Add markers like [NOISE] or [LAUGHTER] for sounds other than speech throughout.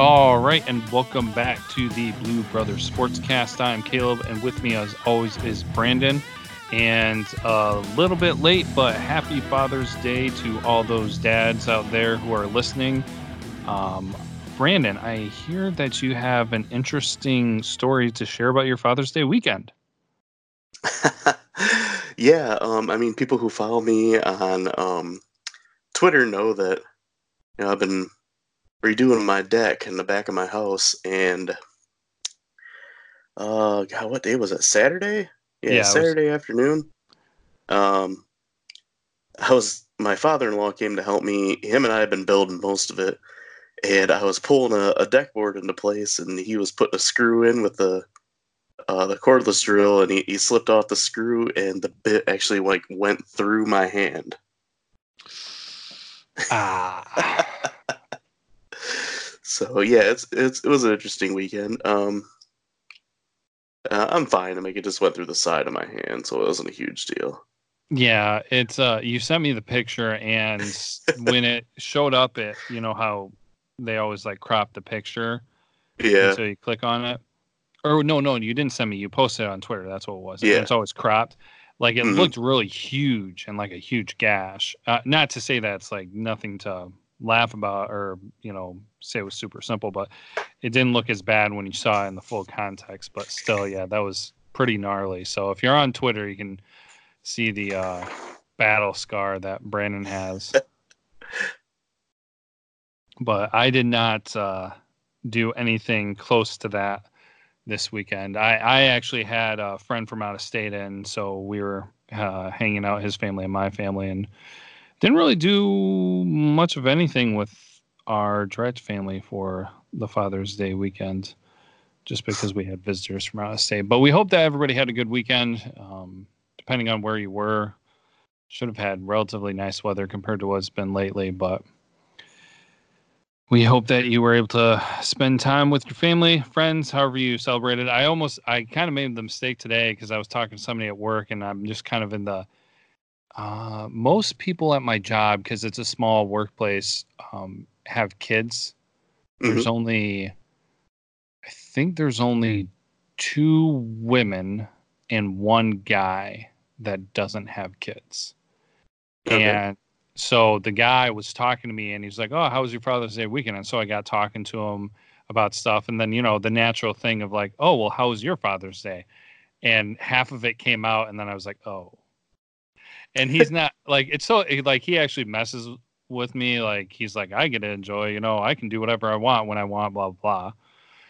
All right, and welcome back to the Blue Brothers Sportscast. I'm Caleb, and with me, as always, is Brandon. And a little bit late, but happy Father's Day to all those dads out there who are listening. Um, Brandon, I hear that you have an interesting story to share about your Father's Day weekend. [LAUGHS] yeah, um, I mean, people who follow me on um, Twitter know that you know I've been redoing my deck in the back of my house, and uh, God, what day was it? Saturday? Yeah, Yeah, it was- Saturday afternoon. Um, I was my father-in-law came to help me. Him and I had been building most of it, and I was pulling a, a deck board into place, and he was putting a screw in with the uh, the cordless drill, and he, he slipped off the screw, and the bit actually like went through my hand. Ah, [LAUGHS] So yeah, it's it's it was an interesting weekend. Um, uh, I'm fine. I mean, it just went through the side of my hand, so it wasn't a huge deal. yeah. It's uh, you sent me the picture, and [LAUGHS] when it showed up, it you know how they always like crop the picture. Yeah, So you click on it. Or no, no, you didn't send me. You posted it on Twitter. That's what it was. And Yeah. It's always cropped. Like it Mhm. looked really huge and like a huge gash. Uh, not to say that's like nothing to laugh about or you know say it was super simple, but it didn't look as bad when you saw it in the full context. But still, yeah, that was pretty gnarly. So if you're on Twitter, you can see the uh, battle scar that Brandon has. [LAUGHS] but I did not uh, do anything close to that this weekend. I, I actually had a friend from out of state in, so we were uh, hanging out, his family and my family, and didn't really do much of anything with our direct family for the Father's Day weekend, just because we had visitors from out of state. But we hope that everybody had a good weekend. Um, depending on where you were, should have had relatively nice weather compared to what it's been lately, but we hope that you were able to spend time with your family, friends, however you celebrated. I almost, I kind of made the mistake today because I was talking to somebody at work, and I'm just kind of in the. Uh, most people at my job, because it's a small workplace, um, have kids. There's only, I think there's only two women and one guy that doesn't have kids. Okay. And so the guy was talking to me and he's like, Oh, how was your Father's Day weekend? And so I got talking to him about stuff. And then, you know, the natural thing of like, Oh, well, how was your Father's Day? And half of it came out. And then I was like, Oh. And he's not like, it's so like he actually messes with me. Like, he's like, I get to enjoy, you know, I can do whatever I want when I want, blah, blah, blah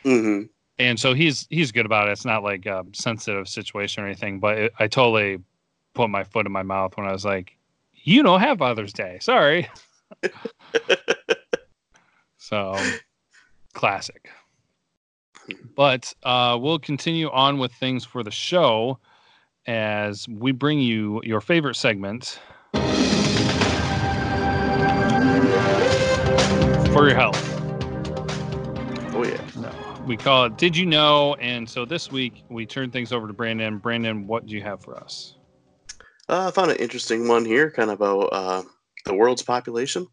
hmm and so he's he's good about it. It's not like a sensitive situation or anything. But it, I totally put my foot in my mouth when I was like, "You don't have Father's Day, sorry." [LAUGHS] so, classic. But uh, we'll continue on with things for the show as we bring you your favorite segment for your health. Oh yeah. No, we call it Did You Know? And so this week we turn things over to Brandon. Brandon, what do you have for us? Uh, I found an interesting one here, kind of about uh, the world's population.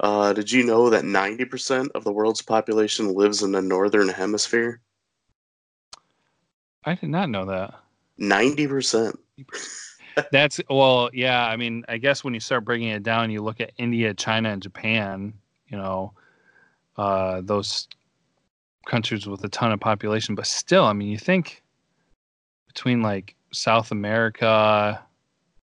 Uh, did you know that 90% of the world's population lives in the northern hemisphere? I did not know that. 90%. That's well, yeah. I mean, I guess when you start breaking it down, you look at India, China, and Japan. You know, uh, those countries with a ton of population. But still, I mean, you think between like South America,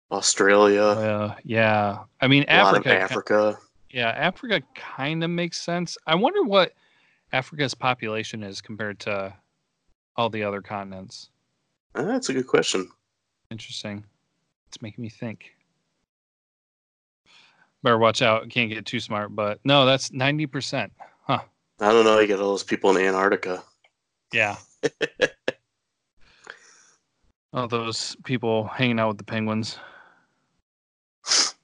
Australia, uh, yeah. I mean, a lot of Africa. Africa. Yeah, Africa kind of makes sense. I wonder what Africa's population is compared to all the other continents. Uh, that's a good question. Interesting. It's making me think. Better watch out. Can't get too smart, but no, that's 90%. Huh. I don't know. You get all those people in Antarctica. Yeah. [LAUGHS] all those people hanging out with the penguins. [SIGHS]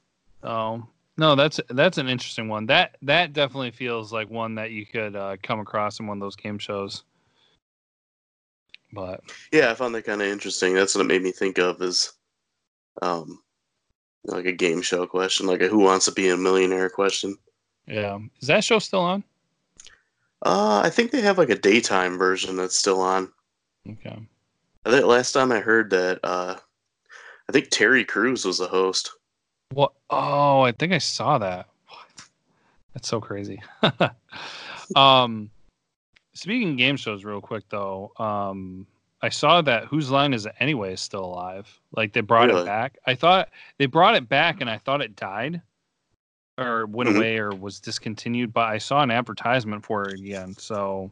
Oh, no, that's that's an interesting one. That that definitely feels like one that you could uh, come across in one of those game shows. But Yeah, I found that kind of interesting. That's what it made me think of is, um, like a game show question, like a Who Wants to Be a Millionaire question. yeah, is that show still on? Uh, I think they have like a daytime version that's still on. Okay. I think last time I heard that, uh, I think Terry Crews was the host. What? Oh, I think I saw that. What? That's so crazy. [LAUGHS] um, speaking of game shows, real quick though, um, I saw that Whose Line Is It Anyway is still alive. Like they brought Really? it back. I thought they brought it back, and I thought it died or went Mhm. away or was discontinued. But I saw an advertisement for it again, so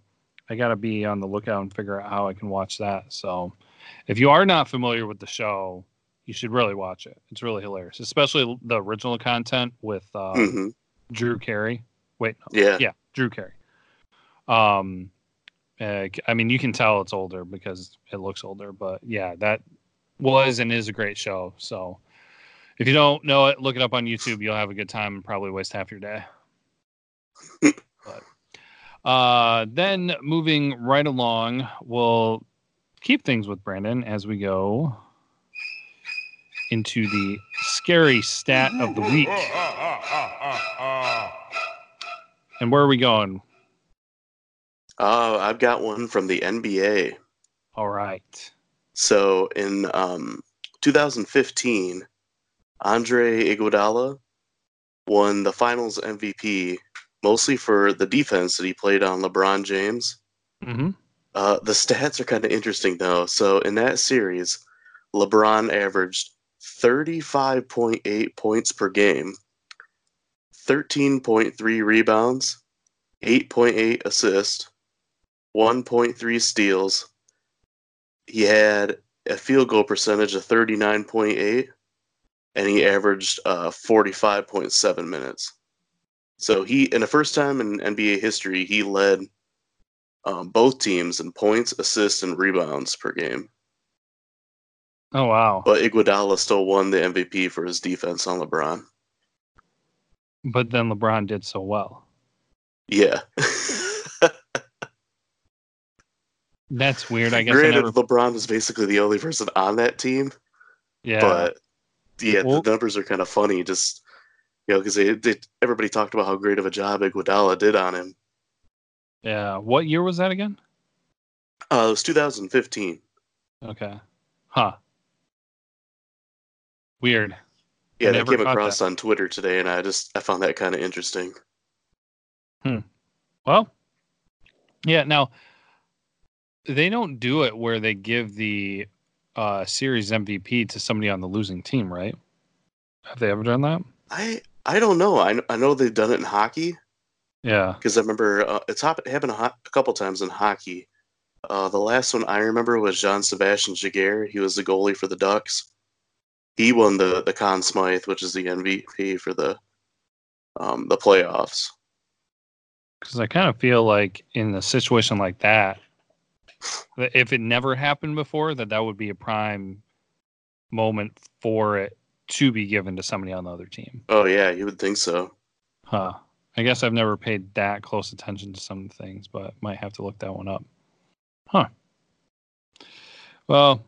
I got to be on the lookout and figure out how I can watch that. So, if you are not familiar with the show, you should really watch it. It's really hilarious, especially the original content with uh, hmm Drew Carey. Wait, no, Yeah. yeah, Drew Carey. Um, uh, I mean, you can tell it's older because it looks older, but yeah, that was and is a great show. So if you don't know it, look it up on YouTube. You'll have a good time and probably waste half your day. [LAUGHS] but uh, then moving right along, we'll keep things with Brandon as we go into the scary stat of the week. [LAUGHS] And where are we going? Uh, I've got one from the NBA. All right. So in um, 2015, Andre Iguodala won the Finals MVP mostly for the defense that he played on LeBron James. Mm-hmm. Uh, the stats are kind of interesting though. So in that series, LeBron averaged 35.8 points per game, 13.3 rebounds, 8.8 assists, 1.3 steals. He had a field goal percentage of 39.8, and he averaged uh, 45.7 minutes. So he, in the first time in NBA history, he led um, both teams in points, assists, and rebounds per game. Oh wow. But Iguodala still won the MVP for his defense on LeBron. But then LeBron did so well. Yeah. [LAUGHS] That's weird. I guess I Granted, never. LeBron was basically the only person on that team, Yeah. but yeah, Well- the numbers are kind of funny. Just you know, because they, they everybody talked about how great of a job Iguodala did on him. yeah. What year was that again? Uh, it was 2015. Okay. Huh. Weird. Yeah, that came across that. on Twitter today, and I just I found that kind of interesting. Hmm. Well, yeah. Now they don't do it where they give the uh, series MVP to somebody on the losing team, right? Have they ever done that? I I don't know. I I know they've done it in hockey. Yeah. because I remember uh, it's hap- happened a, ho- a couple times in hockey. Uh, the last one I remember was Jean-Sébastien Giguère. He was the goalie for the Ducks. He won the the Conn Smythe, which is the MVP for the um, the playoffs. Because I kind of feel like in a situation like that if it never happened before, that that would be a prime moment for it to be given to somebody on the other team. Oh yeah, you would think so. Huh. I guess I've never paid that close attention to some things, but might have to look that one up. Huh. Well,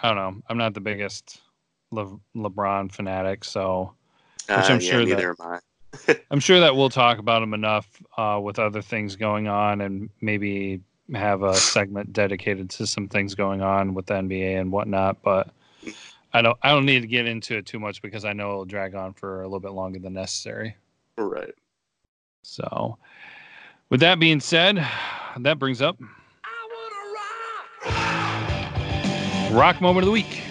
I don't know. I'm not the biggest Le- LeBron fanatic, so Which Uh, I'm yeah, sure that- neither am I. [LAUGHS] I'm sure that we'll talk about him enough uh, with other things going on, and maybe have a segment dedicated to some things going on with the NBA and whatnot. But I don't. I don't need to get into it too much because I know it'll drag on for a little bit longer than necessary. Right. So, with that being said, that brings up rock moment of the week.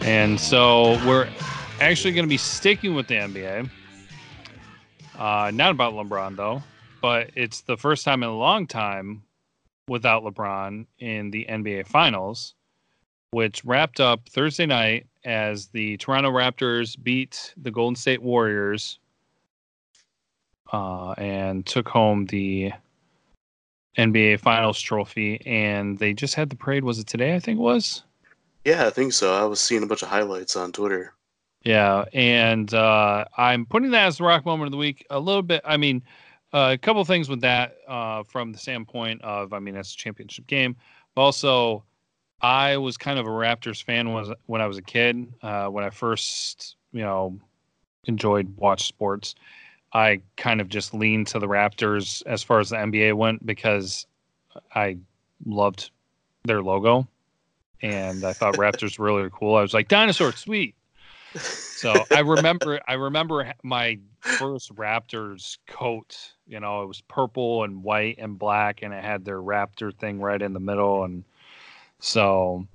And so we're actually going to be sticking with the NBA. Uh, not about LeBron though, but it's the first time in a long time without LeBron in the NBA Finals, which wrapped up Thursday night as the Toronto Raptors beat the Golden State Warriors uh, and took home the NBA Finals trophy. And they just had the parade. Was it today? I think it was. Yeah, I think so. I was seeing a bunch of highlights on Twitter. Yeah, and uh, I'm putting that as the rock moment of the week. A little bit. I mean, uh, a couple things with that uh, from the standpoint of, I mean, it's a championship game, but also I was kind of a Raptors fan when, when I was a kid. Uh, when I first, you know, enjoyed watch sports, I kind of just leaned to the Raptors as far as the NBA went because I loved their logo and I thought [LAUGHS] Raptors were really cool. I was like, dinosaur, sweet. So I remember I remember my first Raptors coat, you know, it was purple and white and black and it had their Raptor thing right in the middle and so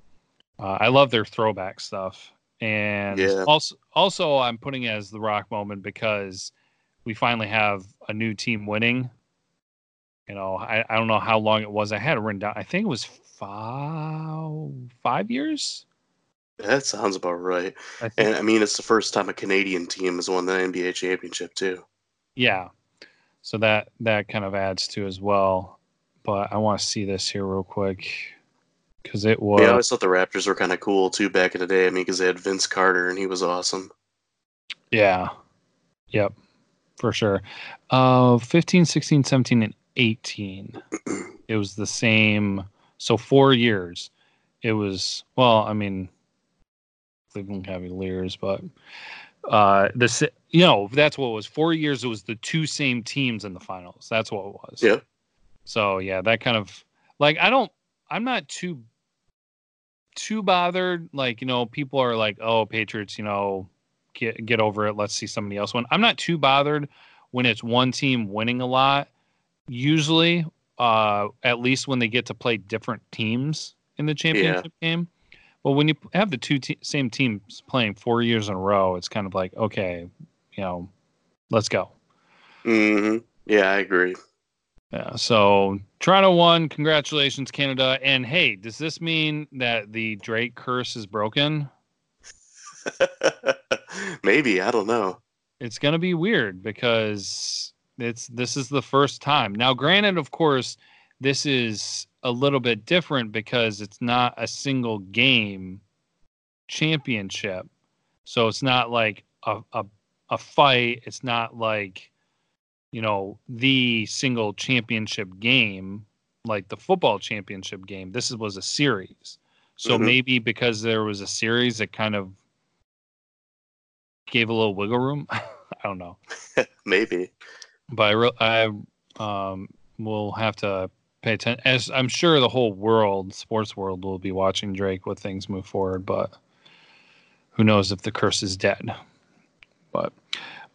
uh, I love their throwback stuff. And Yeah. also also I'm putting it as the rock moment because we finally have a new team winning. You know, I, I don't know how long it was. I had it written down. I think it was five five years. That sounds about right. I And I mean, it's the first time a Canadian team has won the NBA championship too. yeah. So that that kind of adds to as well. But I want to see this here real quick because it was yeah, I always thought the Raptors were kind of cool too back in the day. I mean, because they had Vince Carter and he was awesome. Yeah. Yep. For sure. Uh 15, 16, 17 and 18. [CLEARS THROAT] It was the same so 4 years. It was well, I mean Cleveland Cavaliers, but uh the you know, that's what it was 4 years it was the two same teams in the finals. That's what it was. Yeah. So yeah, that kind of like I don't I'm not too too bothered. Like, you know, people are like, oh, Patriots, you know, get get over it. Let's see somebody else win. I'm not too bothered when it's one team winning a lot. Usually, uh, at least when they get to play different teams in the championship game. But when you have the two te- same teams playing four years in a row, it's kind of like, okay, you know, let's go. hmm Yeah, I agree. Yeah. So Toronto won. Congratulations, Canada. And hey, does this mean that the Drake curse is broken? [LAUGHS] Maybe I don't know. It's gonna be weird because it's this is the first time. Now, granted, of course, this is a little bit different because it's not a single game championship. So it's not like a, a, a fight. It's not like, you know, the single championship game, like the football championship game. This was a series. So Mhm. maybe because there was a series, it kind of gave a little wiggle room. [LAUGHS] I don't know [LAUGHS] Maybe. but I, re- I um, will have to pay attention. As I'm sure the whole world, sports world, will be watching Drake with things move forward. But who knows if the curse is dead? But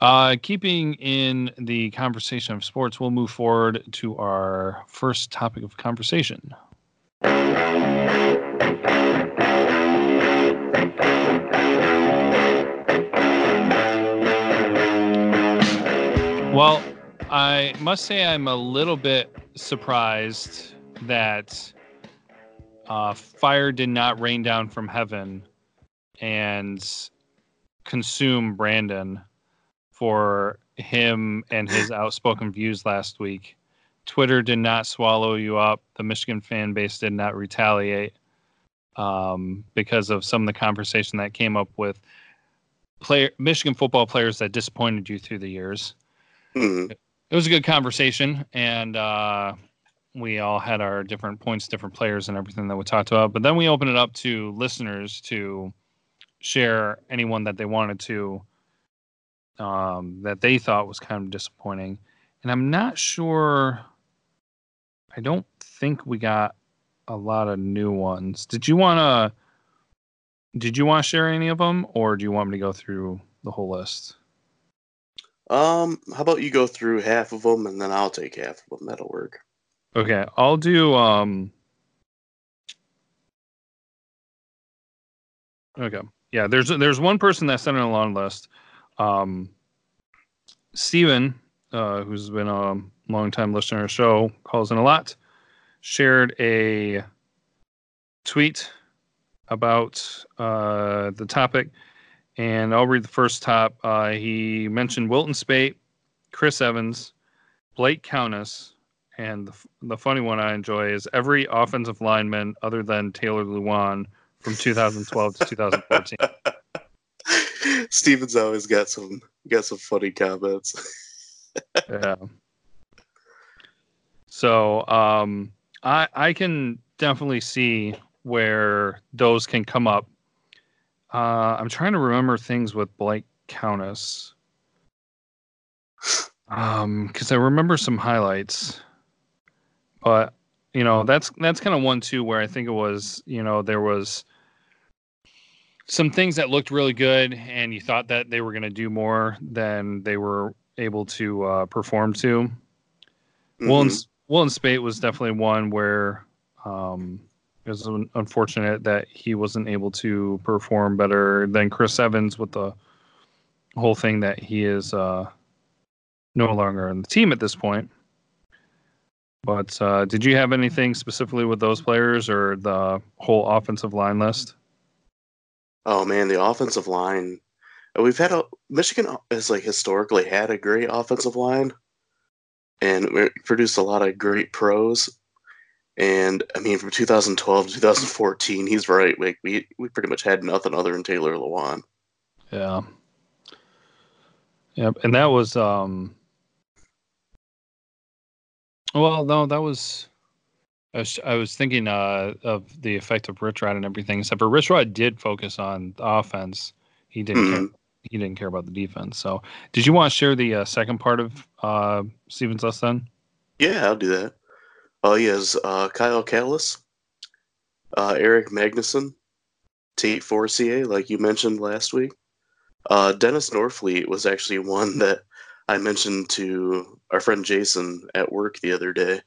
uh, keeping in the conversation of sports, we'll move forward to our first topic of conversation. Well, I must say I'm a little bit surprised that uh, fire did not rain down from heaven and consume Brandon for him and his outspoken views last week. Twitter did not swallow you up. The Michigan fan base did not retaliate um, because of some of the conversation that came up with player Michigan football players that disappointed you through the years Mhm. It was a good conversation and uh, we all had our different points different players and everything that we talked about but then we opened it up to listeners to share anyone that they wanted to um, that they thought was kind of disappointing. And i'm not sure i don't think we got a lot of new ones. Did you want to did you want to share any of them or do you want me to go through the whole list Um, how about you go through half of them and then I'll take half of them. That'll work. Okay, I'll do um Okay. Yeah, there's there's one person that sent in a long list. Um Steven, uh, who's been a long time listener the show, calls in a lot, shared a tweet about uh, the topic, and I'll read the first top. Uh, he mentioned Wilton Speight, Chris Evans, Blake Countess, and the, the funny one I enjoy is every offensive lineman other than Taylor Lewan from 2012 to 2014. [LAUGHS] Steven's always got some got some funny comments. [LAUGHS] yeah. So um, I I can definitely see where those can come up. Uh, I'm trying to remember things with Blake Countess. Um, because I remember some highlights, but you know that's that's kind of one too where I think it was you know there was some things that looked really good and you thought that they were going to do more than they were able to uh, perform to. Mm-hmm. Wilton, Wilton Speight was definitely one where um, it was unfortunate that he wasn't able to perform better than Chris Evans with the whole thing that he is uh, no longer on the team at this point. But uh, did you have anything specifically with those players or the whole offensive line list? Oh man, the offensive line. We've had a Michigan has like historically had a great offensive line, and we produced a lot of great pros. And I mean, from 2012 to 2014, he's right. We we, we pretty much had nothing other than Taylor Lewan. Yeah. Yep, and that was um. Well, no, that was. I was, I was thinking uh, of the effect of Rich Rod and everything. Except for Rich Rod did focus on the offense. He didn't. Mm-hmm. Care, he didn't care about the defense. So, did you want to share the uh, second part of uh, Stevens lesson? Yeah, I'll do that. Oh, he has uh, Kyle Kalis, uh, Erik Magnuson, Tate Forcier, like you mentioned last week. Uh, Dennis Norfleet was actually one that I mentioned to our friend Jason at work the other day.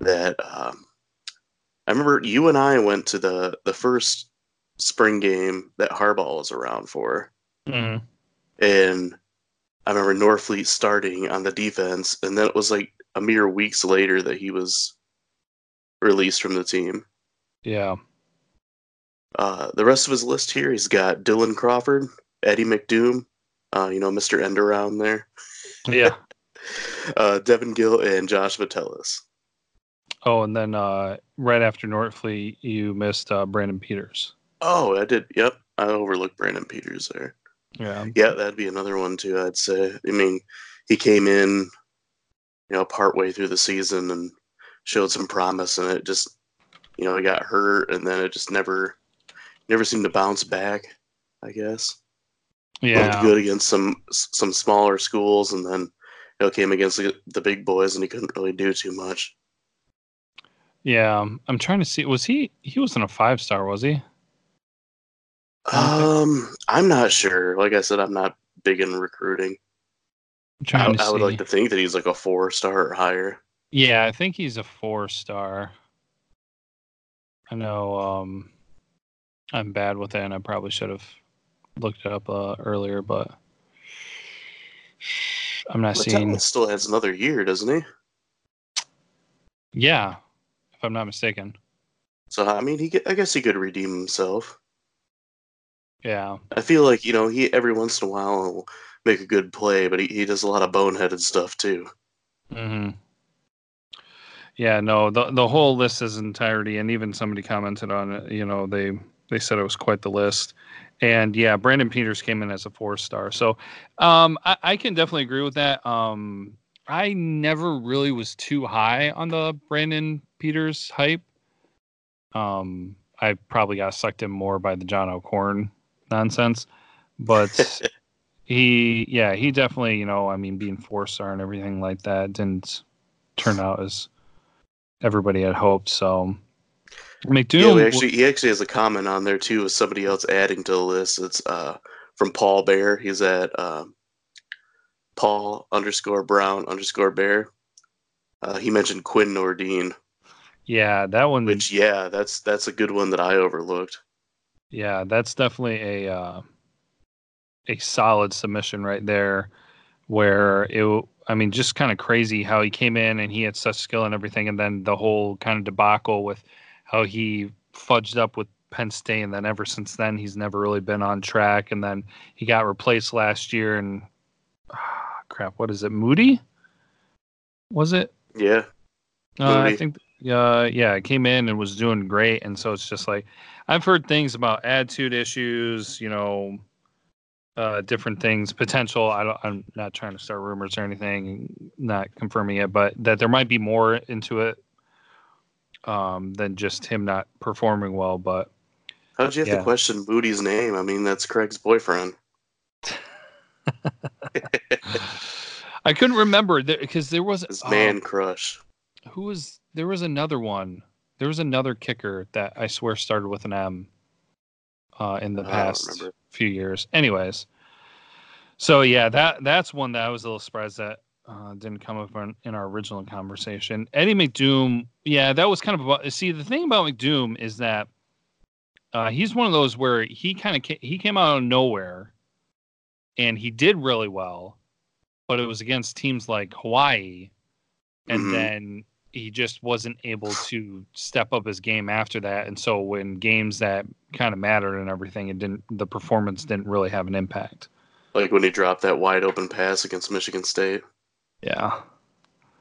That um, I remember you and I went to the the first spring game that Harbaugh was around for, mm-hmm. and I remember Norfleet starting on the defense, and then it was like a mere weeks later that he was released from the team. Yeah. Uh, the rest of his list here, he's got Dylan Crawford, Eddie McDoom, uh, you know, Mr. End around there. Yeah. [LAUGHS] uh, Devin Gill and Josh Metellus. Oh, and then uh, right after Norfleet, you missed uh, Brandon Peters. Oh, I did. Yep. I overlooked Brandon Peters there. Yeah. Yeah, that'd be another one, too, I'd say. I mean, he came in, you know, partway through the season and showed some promise, and it just, you know, he got hurt, and then it just never, never seemed to bounce back. I guess. Yeah, looked good against some some smaller schools, and then you know came against the, the big boys, and he couldn't really do too much. Yeah, I'm trying to see. Was he? He wasn't a five star, was he? Um, I'm not sure. Like I said, I'm not big in recruiting. I, I would like to think that he's like a four star or higher. Yeah, I think he's a four star. I know um, I'm bad with it, and I probably should have looked it up uh, earlier, but I'm not Mattel seeing. Still has another year, doesn't he? Yeah, if I'm not mistaken. So I mean, he I guess he could redeem himself. Yeah, I feel like you know he every once in a while make a good play, but he, he does a lot of boneheaded stuff too. Hmm. Yeah, no, the the whole list is entirety, and even somebody commented on it. You know, they they said it was quite the list, and yeah, Brandon Peters came in as a four star. So, um, I, I can definitely agree with that. Um, I never really was too high on the Brandon Peters hype. Um, I probably got sucked in more by the John O'Korn nonsense, but [LAUGHS] he, yeah, he definitely, you know, I mean, being four star and everything like that didn't turn out as everybody had hoped. So McDoom yeah, actually he actually has a comment on there too with somebody else adding to the list. It's uh, from Paul Bear. He's at uh, Paul underscore Brown underscore Bear. Uh, he mentioned Quinn Nordin. Yeah, that one. Which yeah, that's that's a good one that I overlooked. Yeah, that's definitely a uh, a solid submission right there. Where it, I mean, just kind of crazy how he came in and he had such skill and everything, and then the whole kind of debacle with how he fudged up with Penn State, and then ever since then he's never really been on track. And then he got replaced last year, and ah, crap, what is it? Moody? Was it? Yeah. Uh, I think. Uh, yeah, it came in and was doing great, and so it's just like I've heard things about attitude issues, you know, uh, different things, potential. I don't, I'm not trying to start rumors or anything, not confirming it, but that there might be more into it um, than just him not performing well. But how'd you have yeah. to question Moody's name? I mean, that's Craig's boyfriend. [LAUGHS] [LAUGHS] I couldn't remember because there was his man oh, crush. Who was there? Was another one. There was another kicker that I swear started with an M. Uh, in the past few years. Anyways, so yeah, that that's one that I was a little surprised that uh, didn't come up in, in, our original conversation. Eddie McDoom, yeah, that was kind of about. See, the thing about McDoom is that uh, he's one of those where he kind of he came out of nowhere, and he did really well, but it was against teams like Hawaii, and mm-hmm. then he just wasn't able to step up his game after that. And so when games that kind of mattered and everything, it didn't the performance didn't really have an impact. Like when he dropped that wide open pass against Michigan State. Yeah.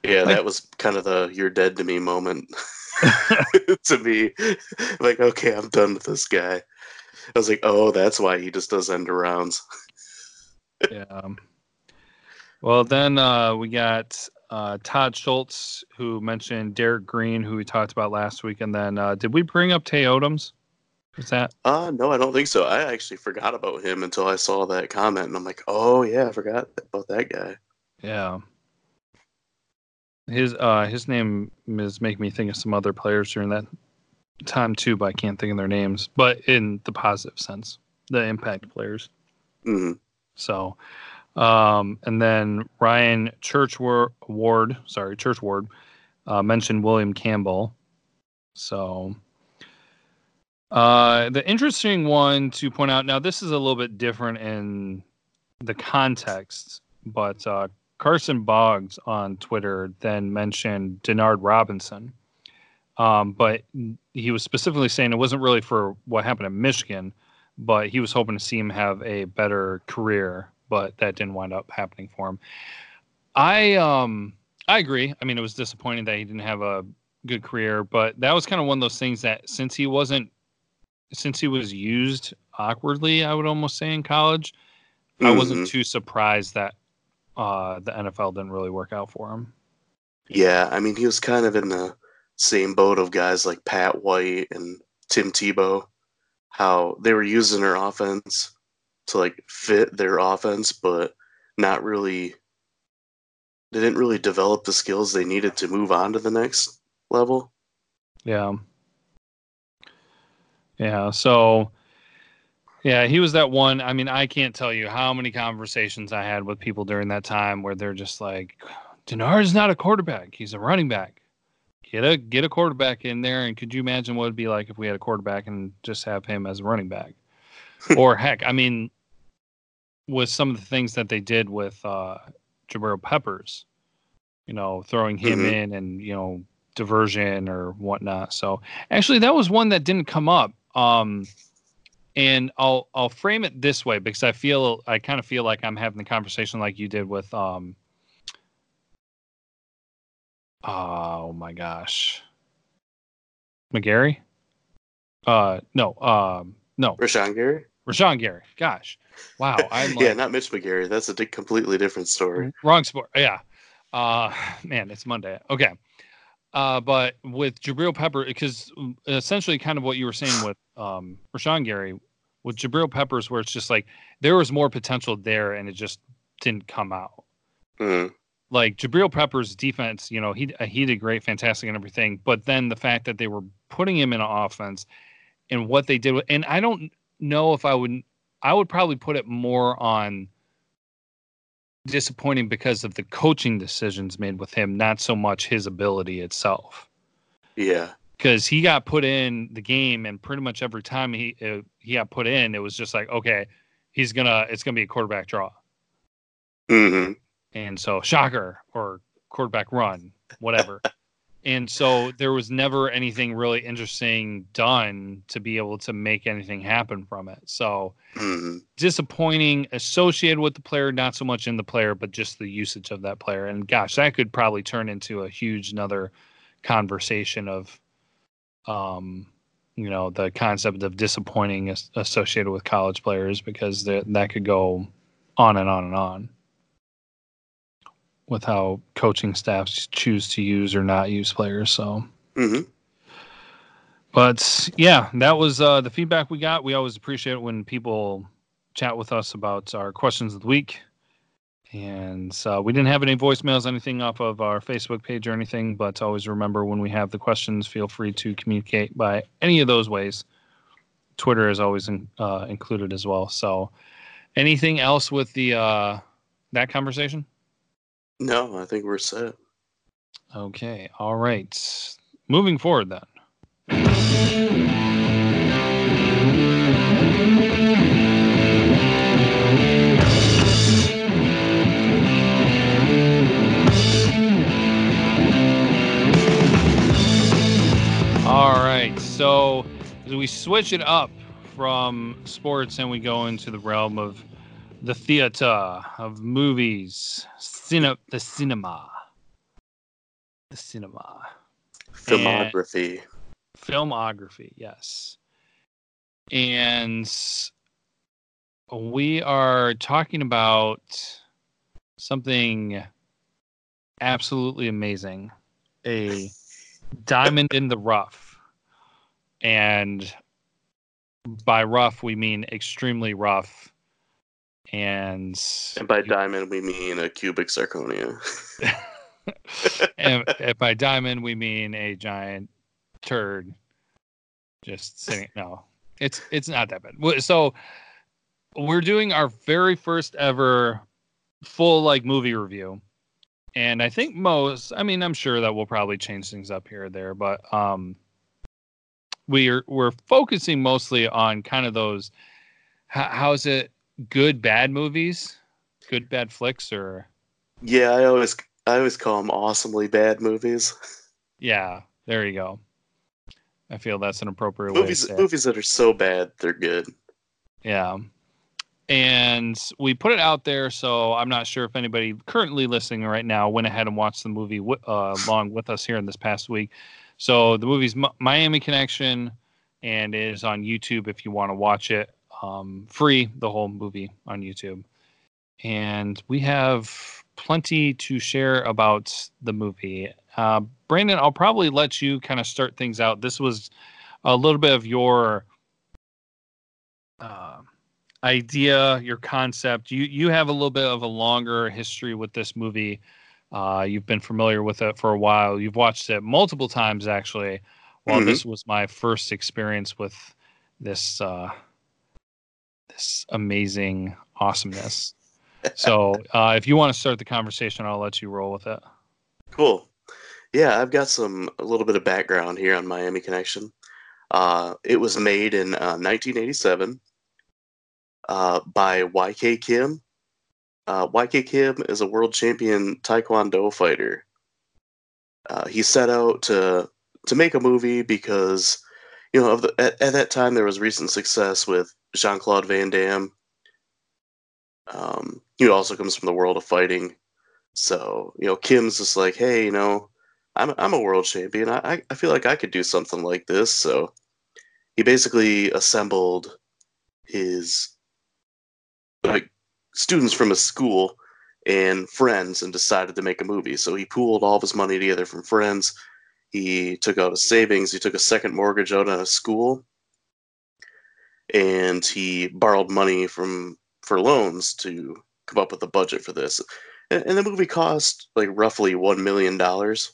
Yeah, like, that was kind of the "you're dead to me" moment [LAUGHS] [LAUGHS] to me. Like, okay, I'm done with this guy. I was like, oh, that's why he just does end arounds. [LAUGHS] yeah. Well, then uh, we got uh, Todd Schultz, who mentioned Derrick Green, who we talked about last week, and then uh, did we bring up Tay Odoms? Is that? Uh, no, I don't think so. I actually forgot about him until I saw that comment, and I'm like, oh yeah, I forgot about that guy. Yeah. His uh his name is making me think of some other players during that time too, but I can't think of their names. But in the positive sense, the impact players. Mm-hmm. So, um, and then Ryan Churchward, Ward, sorry, Churchward, uh, mentioned William Campbell. So, uh, the interesting one to point out now, this is a little bit different in the context, but uh, Carson Boggs on Twitter then mentioned Denard Robinson. Um, but he was specifically saying it wasn't really for what happened in Michigan, but he was hoping to see him have a better career, but that didn't wind up happening for him. I um I agree. I mean, it was disappointing that he didn't have a good career, but that was kind of one of those things that since he wasn't since he was used awkwardly, I would almost say in college, mm-hmm. I wasn't too surprised that uh, the NFL didn't really work out for him. Yeah, I mean, he was kind of in the same boat of guys like Pat White and Tim Tebow, how they were using their offense to like fit their offense, but not really. They didn't really develop the skills they needed to move on to the next level. Yeah. Yeah. So yeah, he was that one. I mean, I can't tell you how many conversations I had with people during that time where they're just like, Denard is not a quarterback; he's a running back. Get a get a quarterback in there, and could you imagine what it'd be like if we had a quarterback and just have him as a running back? [LAUGHS] or heck, I mean, with some of the things that they did with uh, Jabril Peppers, you know, throwing him mm-hmm. in and you know diversion or whatnot. So actually, that was one that didn't come up. Um, and I'll I'll frame it this way because I feel I kind of feel like I'm having the conversation like you did with um oh my gosh McGary uh no um no Rashan Gary Rashan Gary gosh wow I'm like, yeah not Mitch McGary that's a completely different story wrong sport yeah uh [LAUGHS] man it's Monday okay uh, but with Jabril Pepper, because mm, essentially kind of what you were saying with um, Rashan Gary, with Jabril Peppers, where it's just like there was more potential there and it just didn't come out. Mm-hmm. Like Jabril Peppers' defense, you know, he he did great, fantastic, and everything. But then the fact that they were putting him in an offense and what they did, and I don't know if I would, I would probably put it more on disappointing because of the coaching decisions made with him, not so much his ability itself. Yeah. Because he got put in the game, and pretty much every time he uh, he got put in, it was just like, okay, he's gonna it's gonna be a quarterback draw. Mm-hmm. And so shocker or quarterback run, whatever. [LAUGHS] and so there was never anything really interesting done to be able to make anything happen from it. So mm-hmm. disappointing associated with the player, not so much in the player, but just the usage of that player. And gosh, that could probably turn into a huge another conversation of um you know the concept of disappointing associated with college players because that that could go on and on and on with how coaching staffs choose to use or not use players. So, mm-hmm. but yeah, that was uh, the feedback we got. We always appreciate it when people chat with us about our questions of the week. And uh, we didn't have any voicemails, anything off of our Facebook page or anything, but always remember when we have the questions, feel free to communicate by any of those ways. Twitter is always in, uh, included as well. So, anything else with the uh, that conversation? No, I think we're set. Okay. All right. Moving forward then. All right. So we switch it up from sports and we go into the realm of the theater, of movies, cine- the cinema. The cinema. Filmography. And filmography, yes. And we are talking about something absolutely amazing a diamond in the rough. And by rough, we mean extremely rough. And, and by diamond, we mean a cubic zirconia. [LAUGHS] and, and by diamond, we mean a giant turd just sitting. No, it's it's not that bad. So we're doing our very first ever full like movie review and I think most, I mean, I'm sure that we'll probably change things up here or there, but um, we're we're focusing mostly on kind of those. How, how's it? Good bad movies, good bad flicks, or yeah, I always I always call them awesomely bad movies. Yeah, there you go. I feel that's an appropriate movies. movies that are so bad they're good. Yeah and we put it out there. So I'm not sure if anybody currently listening right now went ahead and watched the movie uh, along with us here in this past week. So the movie's Miami Connection, and it is on YouTube if you want to watch it um, free. The whole movie on YouTube, and we have plenty to share about the movie. Uh, Brandon, I'll probably let you kind of start things out. This was a little bit of your. Uh, idea, your concept. You you have a little bit of a longer history with this movie. Uh, you've been familiar with it for a while. You've watched it multiple times, actually. While mm-hmm. this was my first experience with this uh, this amazing awesomeness. [LAUGHS] so, uh, if you want to start the conversation, I'll let you roll with it. Cool. Yeah, I've got some a little bit of background here on Miami Connection. Uh, it was made in 1987 uh, uh, by YK Kim. Uh, YK Kim is a world champion Taekwondo fighter. Uh, he set out to to make a movie because, you know, the, at, at, that time there was recent success with Jean Claude Van Damme. Um, he also comes from the world of fighting, so you know Kim's just like, hey, you know, I'm I'm a world champion. I I feel like I could do something like this. So he basically assembled his like students from his school and friends and decided to make a movie. So he pooled all of his money together from friends. He took out his savings. He took a second mortgage out on a school, and he borrowed money from for loans to come up with a budget for this. And, and the movie cost like roughly one million dollars.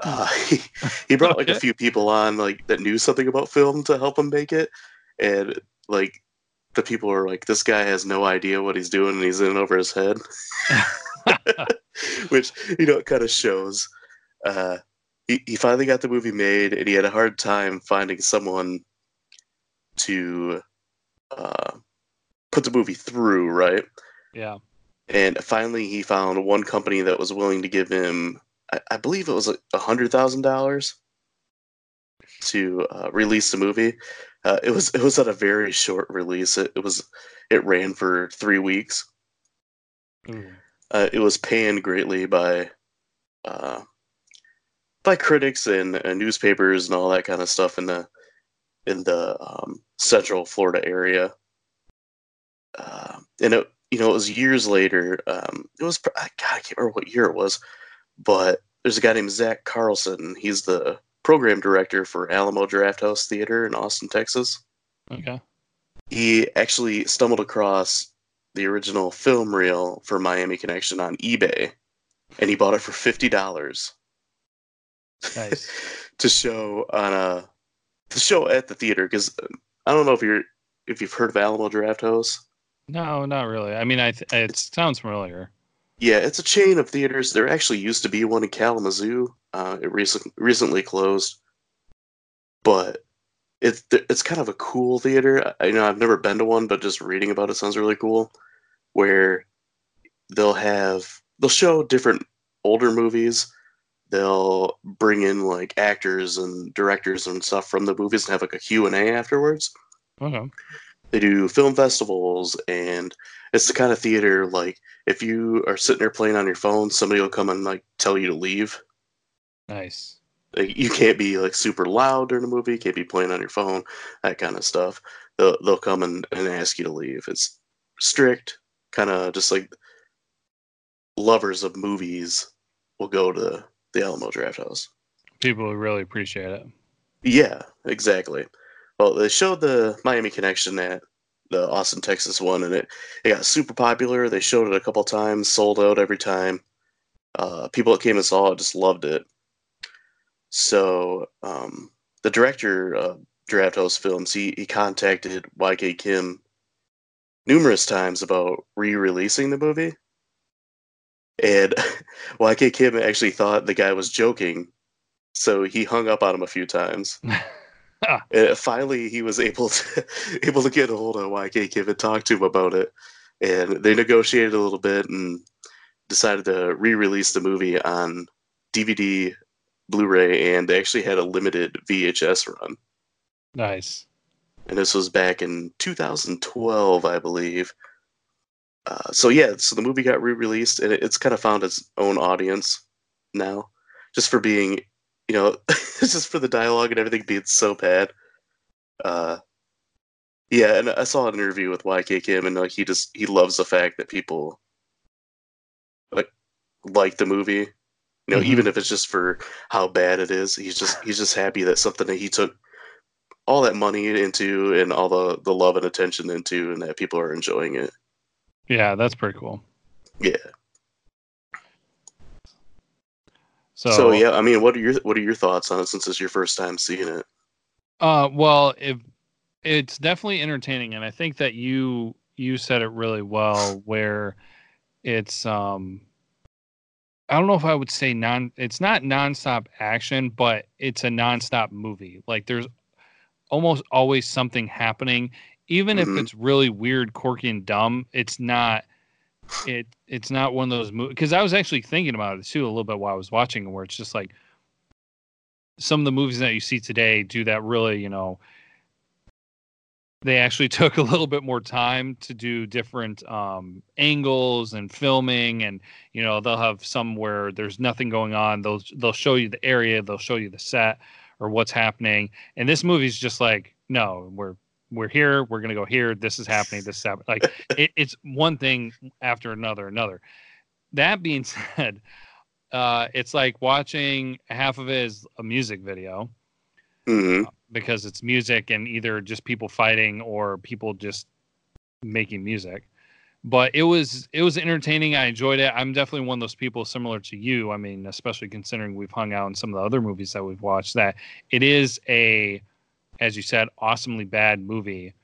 Uh, [LAUGHS] he, he brought like a few people on like that knew something about film to help him make it, and like the people were like, this guy has no idea what he's doing and he's in over his head. [LAUGHS] [LAUGHS] Which, you know, it kind of shows. Uh, he, he finally got the movie made and he had a hard time finding someone to uh, put the movie through, right? Yeah. And finally, he found one company that was willing to give him, I, I believe it was a hundred thousand dollars to uh, release the movie. Uh, it was it was at a very short release. It, it was it ran for three weeks. Mm. Uh, it was panned greatly by uh, by critics and, and, newspapers and all that kind of stuff in the in the um, central Florida area. Uh, and it you know it was years later. Um, it was God I can't remember what year it was, but there's a guy named Zach Carlson. He's the program director for Alamo Drafthouse Theater in Austin, Texas. Okay. He actually stumbled across the original film reel for Miami Connection on eBay, and he bought it for fifty dollars. Nice. [LAUGHS] to show on a to show at the theater because I don't know if you're if you've heard of Alamo Drafthouse. No, not really. I mean, I th- it sounds familiar. Yeah, it's a chain of theaters. There actually used to be one in Kalamazoo. Uh, it recently recently closed, but it's it's kind of a cool theater. I you know I've never been to one, but just reading about it sounds really cool. Where they'll have they'll show different older movies. They'll bring in like actors and directors and stuff from the movies and have like a Q and A afterwards. Okay. They do film festivals, and it's the kind of theater like if you are sitting there playing on your phone, somebody will come and like tell you to leave. Nice. Like, you can't be like super loud during a movie. You can't be playing on your phone, that kind of stuff. They'll they'll come and, and ask you to leave. It's strict, kind of just like lovers of movies will go to the Alamo Drafthouse. People would really appreciate it. Yeah, exactly. Well, they showed the Miami Connection at the Austin, Texas one, and it it got super popular. They showed it a couple times, sold out every time. Uh, people that came and saw it just loved it. So um, the director of Drafthouse Films, he he contacted YK Kim numerous times about re-releasing the movie, and [LAUGHS] YK Kim actually thought the guy was joking, so he hung up on him a few times. [LAUGHS] Ah. And finally, he was able to [LAUGHS] able to get a hold of YK Kim and talk to him about it, and they negotiated a little bit and decided to re-release the movie on DVD, Blu-ray, and they actually had a limited VHS run. nice. And this was back in 2012, I believe. Uh, so yeah, so the movie got re-released, and it, it's kind of found its own audience now, just for being, you know, [LAUGHS] just for the dialogue and everything being so bad. Uh, yeah, and I saw an interview with YK Kim, and like he just he loves the fact that people like like the movie. You know, Mhm. even if it's just for how bad it is, he's just he's just happy that something that he took all that money into and all the the love and attention into, and that people are enjoying it. Yeah, that's pretty cool. Yeah. So, So, yeah, I mean, what are your what are your thoughts on it since it's your first time seeing it? Uh, well, if it's definitely entertaining, and I think that you you said it really well. Where it's um, I don't know if I would say non. It's not nonstop action, but it's a nonstop movie. Like there's almost always something happening, even if Mhm. it's really weird, quirky, and dumb. It's not. It it's not one of those movies because I was actually thinking about it too a little bit while I was watching, where it's just like some of the movies that you see today do that really, you know, they actually [LAUGHS] took a little bit more time to do different um, angles and filming, and you know they'll have some where there's nothing going on. They'll they'll show you the area, they'll show you the set or what's happening, and this movie's just like, no, we're we're here, we're gonna go here, this is happening, this is happening. Like [LAUGHS] it, it's one thing after another, another. That being [LAUGHS] said, uh, it's like watching half of it is a music video hmm because it's music and either just people fighting or people just making music. But it was it was entertaining. I enjoyed it. I'm definitely one of those people similar to you. I mean, especially considering we've hung out in some of the other movies that we've watched. That it is a, as you said, awesomely bad movie,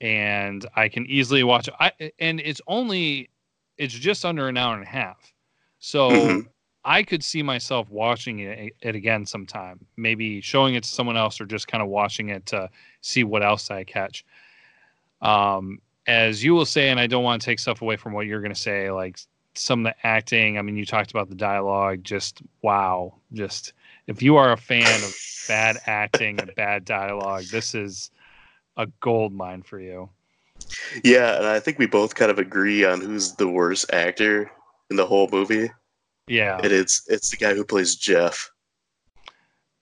and I can easily watch it. I and it's only it's just under an hour and a half, so. Mhm. I could see myself watching it, it again sometime, maybe showing it to someone else or just kind of watching it to see what else I catch. Um, as you will say, and I don't want to take stuff away from what you're going to say, like some of the acting. I mean, you talked about the dialogue, just wow. Just if you are a fan of bad acting and bad dialogue, this is a gold mine for you. Yeah, and I think we both kind of agree on who's the worst actor in the whole movie. Yeah, And it's it's the guy who plays Jeff.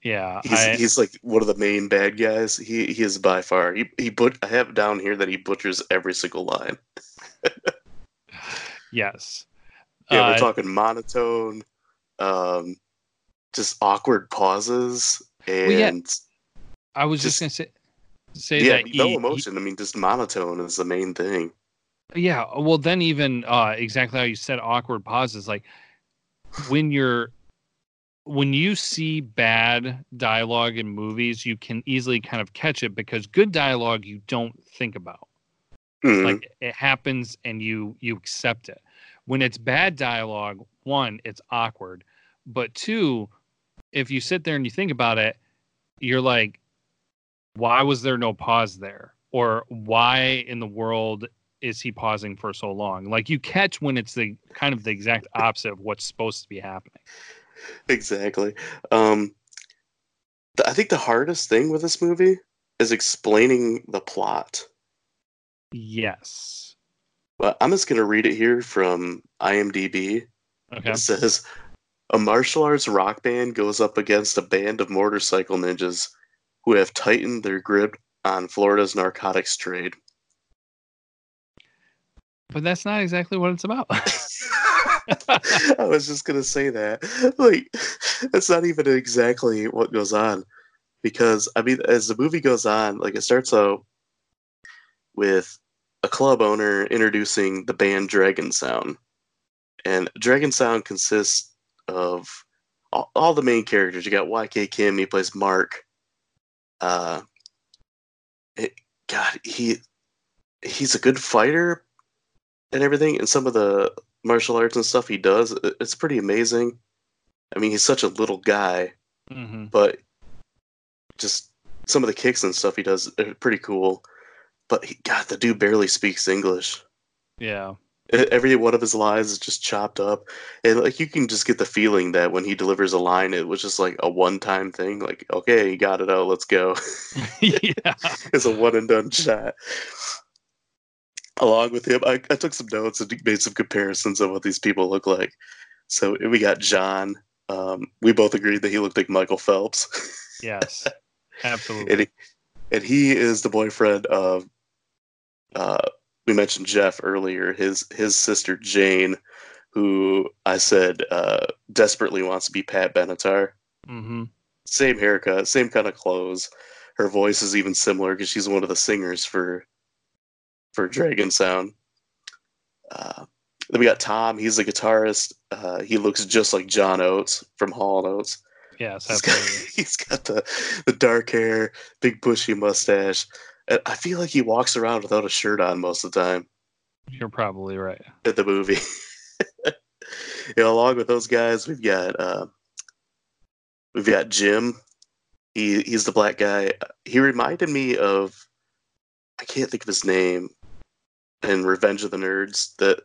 yeah. He's I, he's like one of the main bad guys. He he is by far. He he but I have down here that he butchers every single line. [LAUGHS] yes. Yeah, we're Uh, talking monotone, um, just awkward pauses, and yeah, I was just, just- gonna say say yeah, that no he- emotion. I mean, just monotone is the main thing. Yeah, well, then even uh, exactly how you said awkward pauses, like when you're when you see bad dialogue in movies, you can easily kind of catch it because good dialogue you don't think about. Mhm. Like it happens and you you accept it. When it's bad dialogue, one, it's awkward, but two, if you sit there and you think about it, you're like, why was there no pause there? Or why in the world is he pausing for so long? Like you catch when it's the kind of the exact opposite of what's supposed to be happening. exactly. Um, th- I think the hardest thing with this movie is explaining the plot. Yes. But I'm just gonna read it here from IMDb. Okay. It says a martial arts rock band goes up against a band of motorcycle ninjas who have tightened their grip on Florida's narcotics trade. But that's not exactly what it's about. [LAUGHS] [LAUGHS] I was just gonna say that. Like, that's not even exactly what goes on, because I mean, as the movie goes on, like it starts out with a club owner introducing the band Dragon Sound, and Dragon Sound consists of all, all the main characters. You got YK Kim, he plays Mark. Uh, it, God, he he's a good fighter and everything, and some of the martial arts and stuff he does, it- it's pretty amazing. I mean, he's such a little guy, hmm but just some of the kicks and stuff he does are pretty cool. But he, God, the dude barely speaks English. Yeah. [LAUGHS] Every one of his lines is just chopped up, and like you can just get the feeling that when he delivers a line, it was just like a one-time thing. Like, okay, you got it out, let's go. [LAUGHS] yeah. [LAUGHS] it's a one and done shot. Along with him, I, I took some notes and made some comparisons of what these people look like. So we got John. Um, we both agreed that he looked like Michael Phelps, Yes. Absolutely. and he, and he is the boyfriend of. Uh, we mentioned Jeff earlier. His his sister Jane, who I said uh, desperately wants to be Pat Benatar. hmm same haircut, same kind of clothes. Her voice is even similar because she's one of the singers for for Dragon Sound. Uh, then we got Tom. He's the guitarist. Uh, he looks just like John Oates from Hall and Oates. Yes, He's got, [LAUGHS] he's got the the dark hair, big bushy mustache. I feel like he walks around without a shirt on most of the time You're probably right. at the movie. [LAUGHS] you know, along with those guys, we've got uh, we've got Jim. He he's the black guy. He reminded me of I can't think of his name in Revenge of the Nerds. That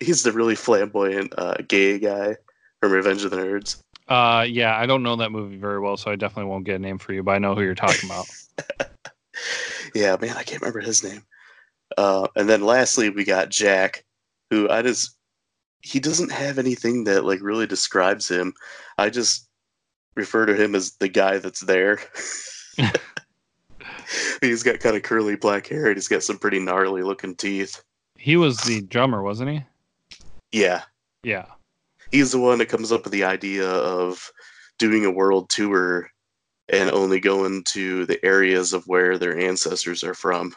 he's the really flamboyant uh, gay guy from Revenge of the Nerds. Uh, yeah, I don't know that movie very well, so I definitely won't get a name for you, but I know who you're talking about. [LAUGHS] yeah, man, I can't remember his name. Uh, and then lastly, we got Jack, who I just he doesn't have anything that like really describes him. I just refer to him as the guy that's there. [LAUGHS] he's got kind of curly black hair and he's got some pretty gnarly looking teeth. He was the drummer, wasn't he? Yeah, Yeah. he's the one that comes up with the idea of doing a world tour and only going to the areas of where their ancestors are from.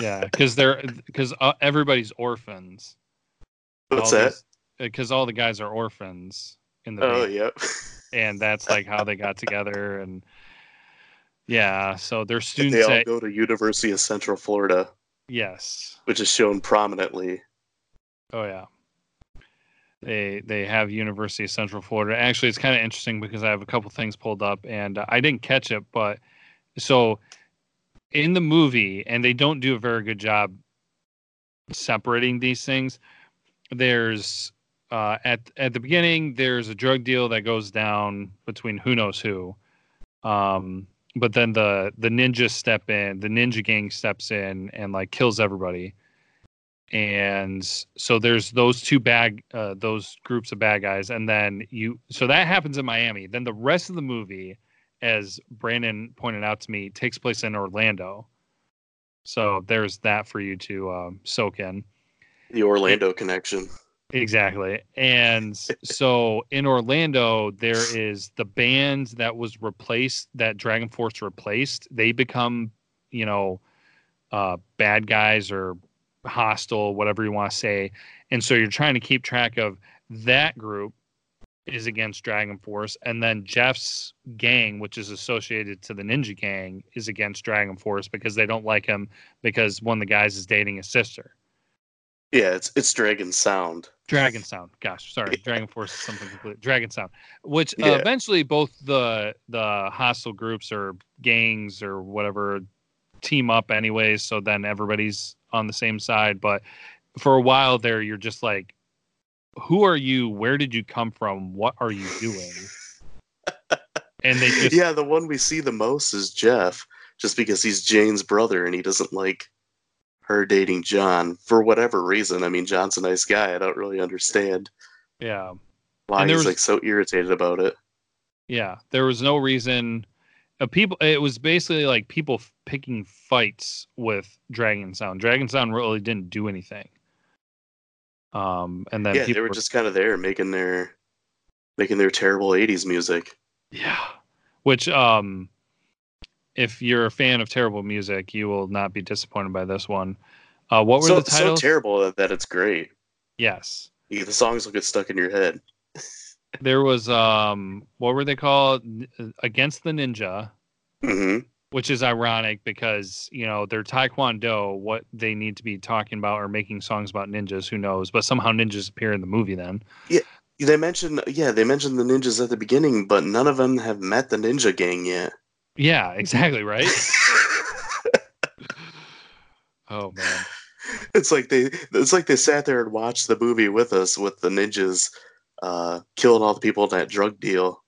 Yeah, [LAUGHS] because they're because uh, everybody's orphans. What's that? Because all the guys are orphans in the Oh, band, yep. and that's like how they got together, and yeah, so they're And they all at go to University of Central Florida, yes, which is shown prominently. oh yeah. They they have University of Central Florida. Actually, it's kind of interesting because I have a couple things pulled up, and uh, I didn't catch it, but so in the movie, and they don't do a very good job separating these things. There's uh, at at the beginning, there's a drug deal that goes down between who knows who, um, but then the the ninjas step in, the ninja gang steps in and like kills everybody, and so there's those two bad uh, those groups of bad guys, and then you so that happens in Miami. Then the rest of the movie as Brandon pointed out to me, takes place in Orlando. So there's that for you to um, soak in. The Orlando connection. Exactly. And so in Orlando, there is the band that was replaced, that Dragon Force replaced. They become, you know, uh, bad guys or hostile, whatever you want to say. And so you're trying to keep track of that group is against Dragon Force, and then Jeff's gang, which is associated to the Ninja Gang, is against Dragon Force because they don't like him because one of the guys is dating his sister. Yeah, it's it's Dragon Sound. Dragon Sound. Gosh, sorry, Dragon Force is something complete. Dragon Sound, which uh, Yeah. eventually both the the hostile groups or gangs or whatever team up anyways. So then everybody's on the same side. But for a while there, you're just like, who are you? Where did you come from? What are you doing? [LAUGHS] And they just yeah, the one we see the most is Jeff, just because he's Jane's brother and he doesn't like her dating John for whatever reason. I mean, John's a nice guy. I don't really understand yeah. why he's was- like so irritated about it. Yeah, there was no reason. People, it was basically like people f- picking fights with Dragon Sound. Dragon Sound really didn't do anything. Um, and then yeah, people they were just kind of there making their making their terrible '80s music. yeah, which um, if you're a fan of terrible music, you will not be disappointed by this one. Uh, what were so, the so titles? terrible that, that it's great. yes, the songs will get stuck in your head. [LAUGHS] there was um, what were they called? Against the Ninja. hmm which is ironic because you know they're taekwondo what they need to be talking about or making songs about ninjas who knows but somehow ninjas appear in the movie then Yeah. They mentioned, yeah, they mentioned the ninjas at the beginning, but none of them have met the ninja gang yet. yeah exactly right [LAUGHS] oh man it's like they it's like they sat there and watched the movie with us with the ninjas uh killing all the people in that drug deal.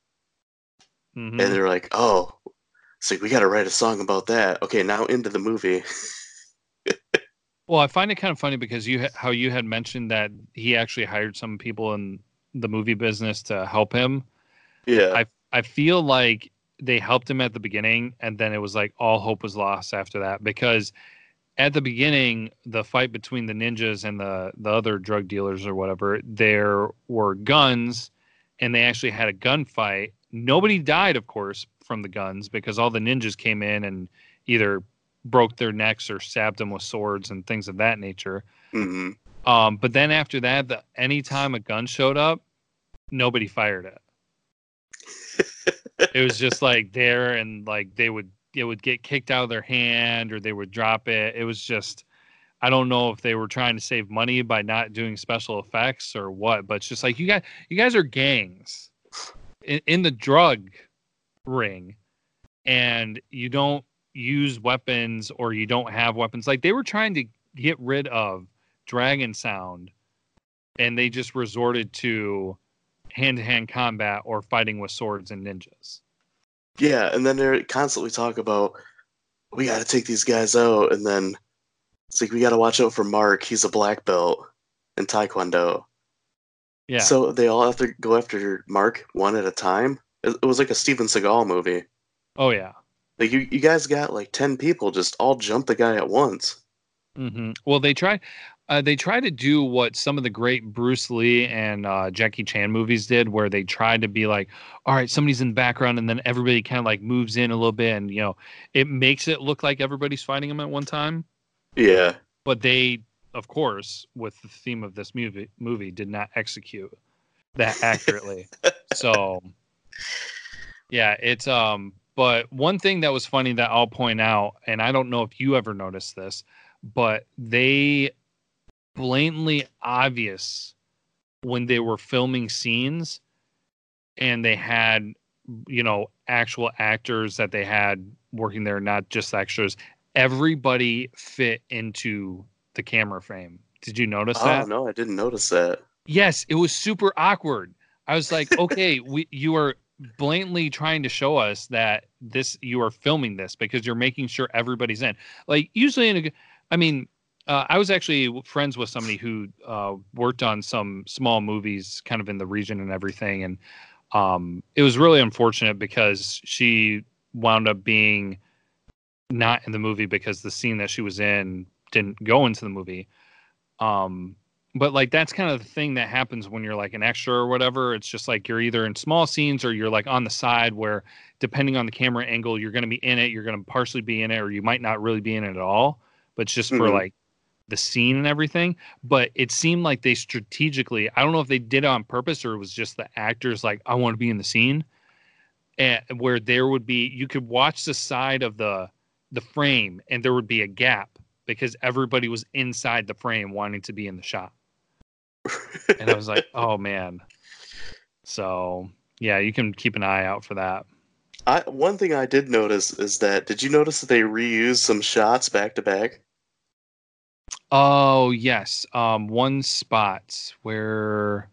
Mhm. and they're like oh it's like we got to write a song about that. Okay now into the movie. [LAUGHS] Well i find it kind of funny because you how you had mentioned that he actually hired some people in the movie business to help him. Yeah. I- I feel like they helped him at the beginning, and then it was like all hope was lost after that because at the beginning, the fight between the ninjas and the the other drug dealers or whatever, there were guns, and they actually had a gunfight. Nobody died, of course, from the guns because all the ninjas came in and either broke their necks or stabbed them with swords and things of that nature. hmm Um, but then after that, the anytime a gun showed up, nobody fired it. [LAUGHS] it was just like there and like they would it would get kicked out of their hand or they would drop it. It was just I don't know if they were trying to save money by not doing special effects or what, but it's just like you guys you guys are gangs in, in the drug ring and you don't use weapons or you don't have weapons. Like they were trying to get rid of Dragon Sound and they just resorted to hand to hand combat or fighting with swords and ninjas. Yeah and then they're constantly talk about we got to take these guys out and then it's like we got to watch out for mark he's a black belt in taekwondo Yeah. so they all have to go after mark one at a time it, it was like a steven seagal movie oh yeah. Like you, you guys got like ten people just all jump the guy at once. Mm-hmm. Well, they try, uh, they try to do what some of the great Bruce Lee and uh, Jackie Chan movies did, where they tried to be like, all right, somebody's in the background, and then everybody kind of like moves in a little bit, and you know, it makes it look like everybody's fighting them at one time. Yeah, But they, of course, with the theme of this movie, movie did not execute that accurately. [LAUGHS] so, yeah, it's um. But one thing that was funny that I'll point out, and I don't know if you ever noticed this, but they blatantly obvious when they were filming scenes and they had you know actual actors that they had working there not just extras everybody fit into the camera frame. Did you notice Oh that? no, I didn't notice that. yes it was super awkward. I was like okay [LAUGHS] we you are blatantly trying to show us that this you are filming this because you're making sure everybody's in. Like usually in a i mean uh, i was actually friends with somebody who uh, worked on some small movies kind of in the region and everything and um, it was really unfortunate because she wound up being not in the movie because the scene that she was in didn't go into the movie. Um, but like that's kind of the thing that happens when you're like an extra or whatever. It's just like you're either in small scenes or you're like on the side where depending on the camera angle you're going to be in it you're going to partially be in it or you might not really be in it at all. But it's just for Mhm. like the scene and everything, but it seemed like they strategically, I don't know if they did it on purpose or it was just the actors like, I want to be in the scene. And where there would be you could watch the side of the the frame and there would be a gap because everybody was inside the frame wanting to be in the shot. and I was like, [LAUGHS] oh man. So yeah, you can keep an eye out for that. I one thing I did notice is that did you notice that they reused some shots back to back? Oh yes, um, one spot where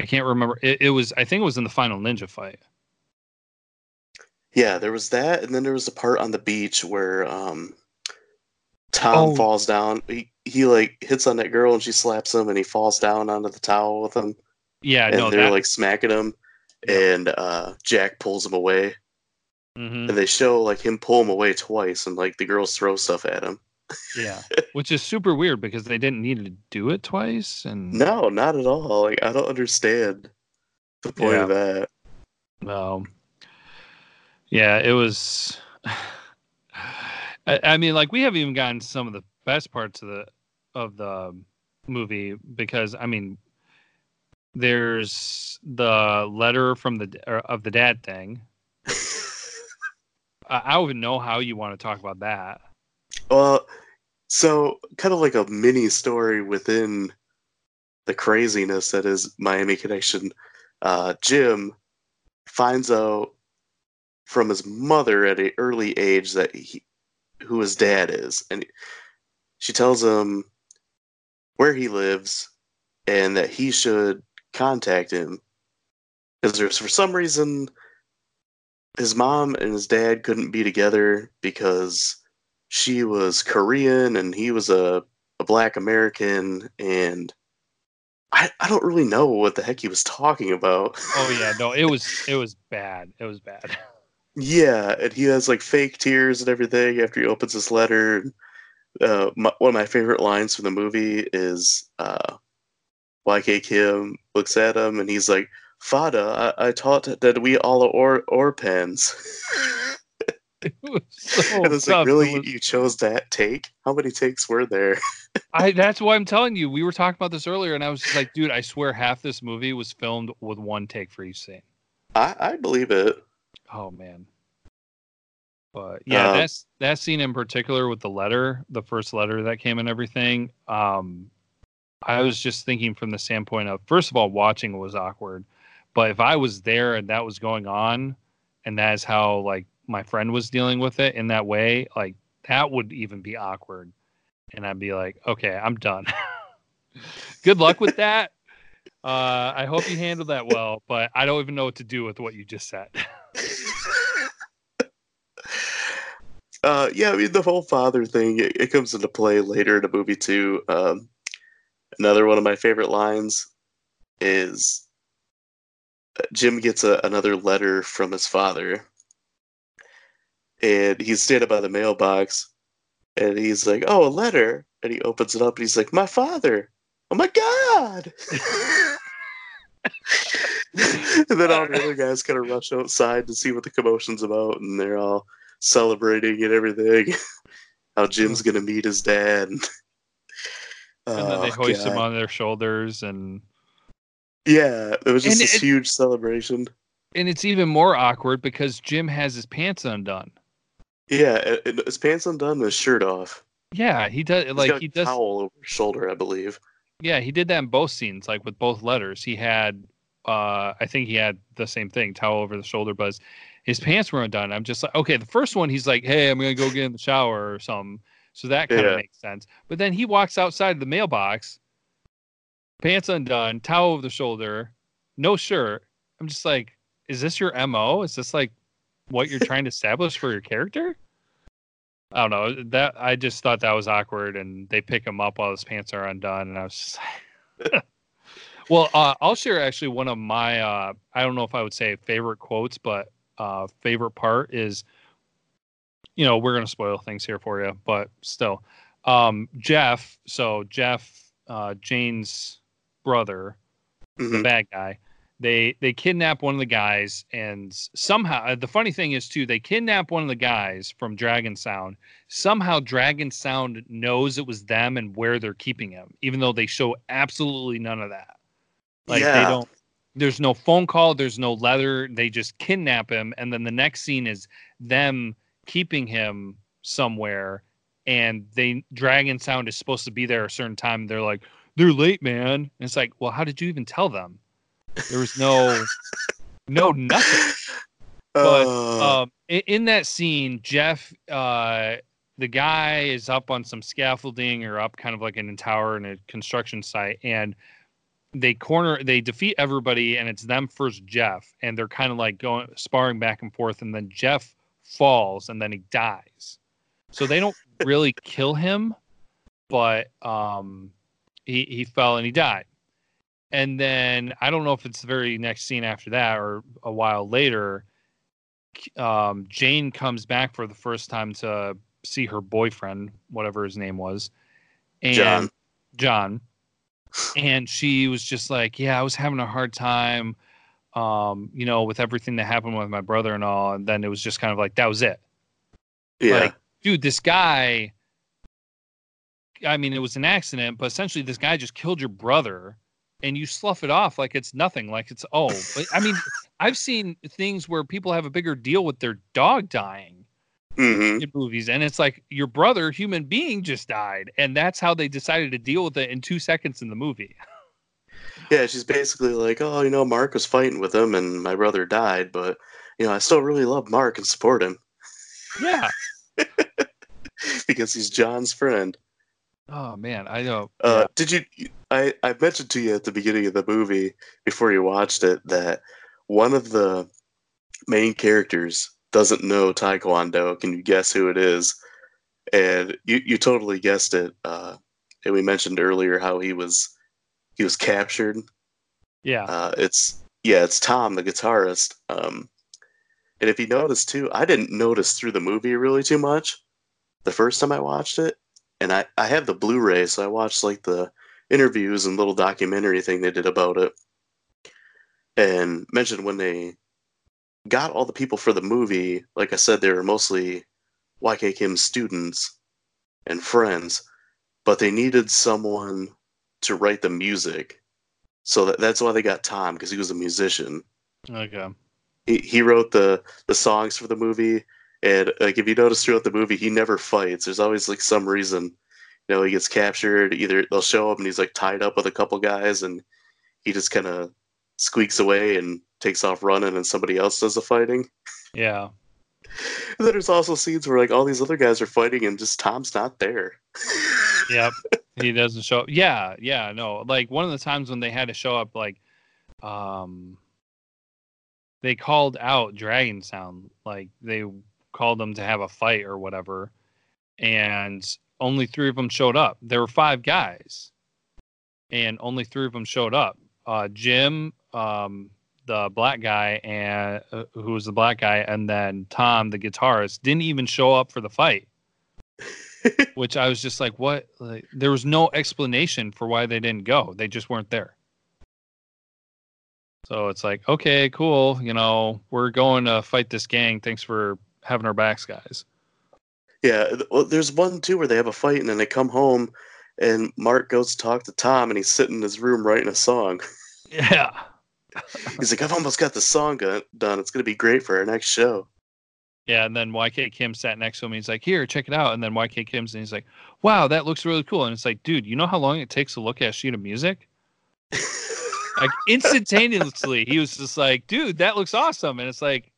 I can't remember. It, it was I think it was in the final ninja fight. Yeah, there was that, and then there was a part on the beach where um, Tom Oh. falls down. He he like hits on that girl and she slaps him, and he falls down onto the towel with him, Yeah, and no, they're that. like smacking him, and uh, Jack pulls him away, mhm, and they show like him pull him away twice, and like the girls throw stuff at him. Yeah, [LAUGHS] which is super weird because they didn't need to do it twice, and No, not at all. Like I don't understand the point of that. Um, yeah, it was. [SIGHS] I, I mean, like we haven't even gotten some of the best parts of the of the movie because I mean, there's the letter from the of the dad thing. [LAUGHS] I, I don't even know how you want to talk about that. Well, so kind of like a mini story within the craziness that is Miami Connection. Uh, Jim finds out from his mother at an early age that he, who his dad is, and she tells him where he lives and that he should contact him because there's for some reason his mom and his dad couldn't be together because she was Korean and he was a, a black American and I, I don't really know what the heck he was talking about. Oh yeah, no, it was [LAUGHS] it was bad. It was bad. yeah, and he has like fake tears and everything after he opens this letter. Uh, my, one of my favorite lines from the movie is uh, YK Kim looks at him and he's like, Fada, I, I taught that we all are or, or pens. [LAUGHS] [LAUGHS] It was so it's tough. like, really? was- You chose that take? How many takes were there? [LAUGHS] I that's why I'm telling you. We were talking about this earlier, and I was just like, dude, I swear half this movie was filmed with one take for each scene. I, I believe it. Oh man. But yeah, Um, that's that scene in particular with the letter, the first letter that came and everything. Um, I was just thinking from the standpoint of first of all, watching was awkward, but if I was there and that was going on, and that is how like my friend was dealing with it in that way, like that would even be awkward, and I'd be like, okay, I'm done. [LAUGHS] Good luck with that. Uh, I hope you handled that well, but I don't even know what to do with what you just said. [LAUGHS] Uh, yeah, I mean the whole father thing it, it comes into play later in the movie too. Um, another one of my favorite lines is uh, Jim gets a, another letter from his father, and he's standing by the mailbox, and he's like, "Oh, a letter!" And he opens it up, and he's like, "My father! Oh my god!" [LAUGHS] and then all the other guys kind of rush outside to see what the commotion's about, and they're all celebrating and everything. [LAUGHS] How Jim's gonna meet his dad. [LAUGHS] and then they Oh, hoist him on their shoulders and Yeah, it was just And this it- huge celebration. and it's even more awkward because Jim has his pants undone. Yeah, his pants undone, his shirt off. Yeah, he does He's like he a does towel over his shoulder, I believe. yeah, he did that in both scenes, like with both letters. He had uh I think he had the same thing, towel over the shoulder, but his, his pants were undone. I'm just like, okay, the first one he's like, Hey, I'm gonna go get in the shower or something. So that kind of Yeah. makes sense. But then he walks outside the mailbox, pants undone, towel over the shoulder, no shirt. I'm just like, is this your MO? Is this like what you're trying to establish for your character? I don't know. That I just thought that was awkward, and they pick him up while his pants are undone, and I was just [LAUGHS] well, uh, I'll share actually one of my uh, I don't know if I would say favorite quotes, but uh, favorite part is, you know, we're gonna spoil things here for you, but still, um, Jeff. So Jeff, uh, Jane's brother, the Mhm. bad guy, they they kidnap one of the guys and somehow uh, the funny thing is too they kidnap one of the guys from dragon sound. Somehow dragon sound knows it was them and where they're keeping him even though they show absolutely none of that. Like Yeah. they don't there's no phone call there's no leather they just kidnap him and then the next scene is them keeping him somewhere and they dragon sound is supposed to be there a certain time they're like they're late man. And it's like well how did you even tell them there was no no nothing. But, Uh, um in, in that scene jeff uh the guy is up on some scaffolding or up kind of like in a tower in a construction site and they corner they defeat everybody and it's them first jeff and they're kind of like going sparring back and forth and then jeff falls and then he dies. So they don't [LAUGHS] really kill him but um he he fell and he died and then i don't know if it's the very next scene after that or a while later um jane comes back for the first time to see her boyfriend whatever his name was and John. john and she was just like yeah i was having a hard time um you know with everything that happened with my brother and all and then it was just kind of like that was it yeah. like dude this guy i mean it was an accident but essentially this guy just killed your brother and you slough it off like it's nothing like it's oh i mean [LAUGHS] i've seen things where people have a bigger deal with their dog dying hmm in movies and it's like your brother human being just died and that's how they decided to deal with it in two seconds in the movie. [LAUGHS] Yeah, she's basically like, oh, you know, Mark was fighting with him and my brother died, but, you know, I still really love Mark and support him. Yeah. [LAUGHS] Because he's John's friend. Oh man i know Uh, Did you? I I mentioned to you at the beginning of the movie before you watched it that one of the main characters doesn't know Taekwondo. Can you guess who it is? And you you totally guessed it. Uh, and we mentioned earlier how he was he was captured. yeah Uh, it's yeah, it's Tom, the guitarist. Um, and if you notice too, I didn't notice through the movie really too much the first time I watched it, and I I have the Blu-ray, so I watched like the interviews and little documentary thing they did about it, and mentioned when they got all the people for the movie. Like I said, they were mostly YK Kim's students and friends, but they needed someone to write the music. So that, that's why they got Tom because he was a musician. okay He, he wrote the the songs for the movie, and like if you notice throughout the movie, he never fights. There's always like some reason. You know, he gets captured. Either they'll show up and he's like tied up with a couple guys, and he just kind of squeaks away and takes off running, and somebody else does the fighting. yeah And [LAUGHS] then there's also scenes where like all these other guys are fighting, and just Tom's not there. [LAUGHS] Yep. he doesn't show up. Yeah, yeah, no. Like one of the times when they had to show up, like, um, they called out Dragon Sound. Like they called them to have a fight or whatever, and only three of them showed up. There were five guys, and only three of them showed up. Uh, Jim, um, the black guy, and uh, who was the black guy, and then Tom, the guitarist, didn't even show up for the fight [LAUGHS] which I was just like, what? Like, there was no explanation for why they didn't go. They just weren't there. So it's like, okay, cool. You know, we're going to fight this gang. Thanks for having our backs, guys. Yeah, well, there's one too where they have a fight and then they come home, and Mark goes to talk to Tom, and he's sitting in his room writing a song. [LAUGHS] Yeah. [LAUGHS] He's like, "I've almost got the song done. It's gonna be great for our next show." Yeah. And then YK Kim sat next to him. He's like, here, check it out. And then YK Kim's and he's like, wow, that looks really cool. And it's like, dude, you know how long it takes to look at a sheet of music? [LAUGHS] Like instantaneously, he was just like, dude, that looks awesome. And it's like,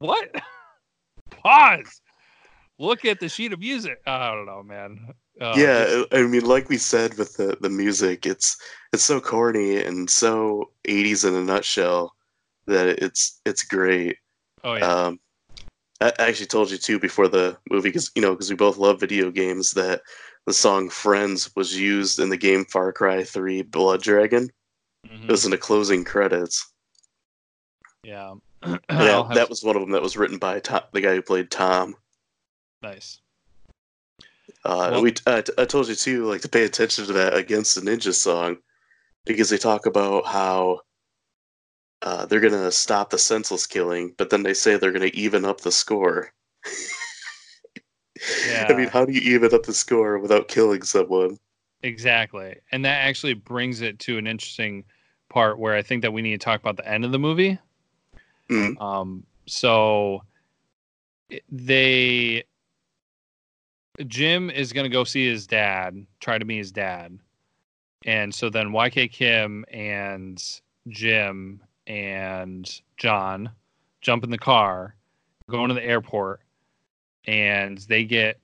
what? Pause. Look at the sheet of music. I don't know, man. Uh, yeah, I mean, like we said with the the music, it's it's so corny and so 80s in a nutshell that it's it's great. Oh yeah. Um, I actually told you too before the movie because you know because we both love video games that the song "Friends" was used in the game Far Cry 3 Blood Dragon. Mm-hmm. It was in the closing credits. yeah. [CLEARS THROAT] I'll that, have that to- was one of them that was written by Tom, the guy who played Tom. nice. Uh, Well- we I, I told you too, like to pay attention to that against the Ninja song, because they talk about how uh, they're gonna stop the senseless killing, but then they say they're gonna even up the score. Yeah. [LAUGHS] I mean, how do you even up the score without killing someone? Exactly. And that actually brings it to an interesting part where I think that we need to talk about the end of the movie. Mhm. Um, so they Jim is going to go see his dad, try to meet his dad. And so then YK Kim and Jim and John jump in the car, go into the airport, and they get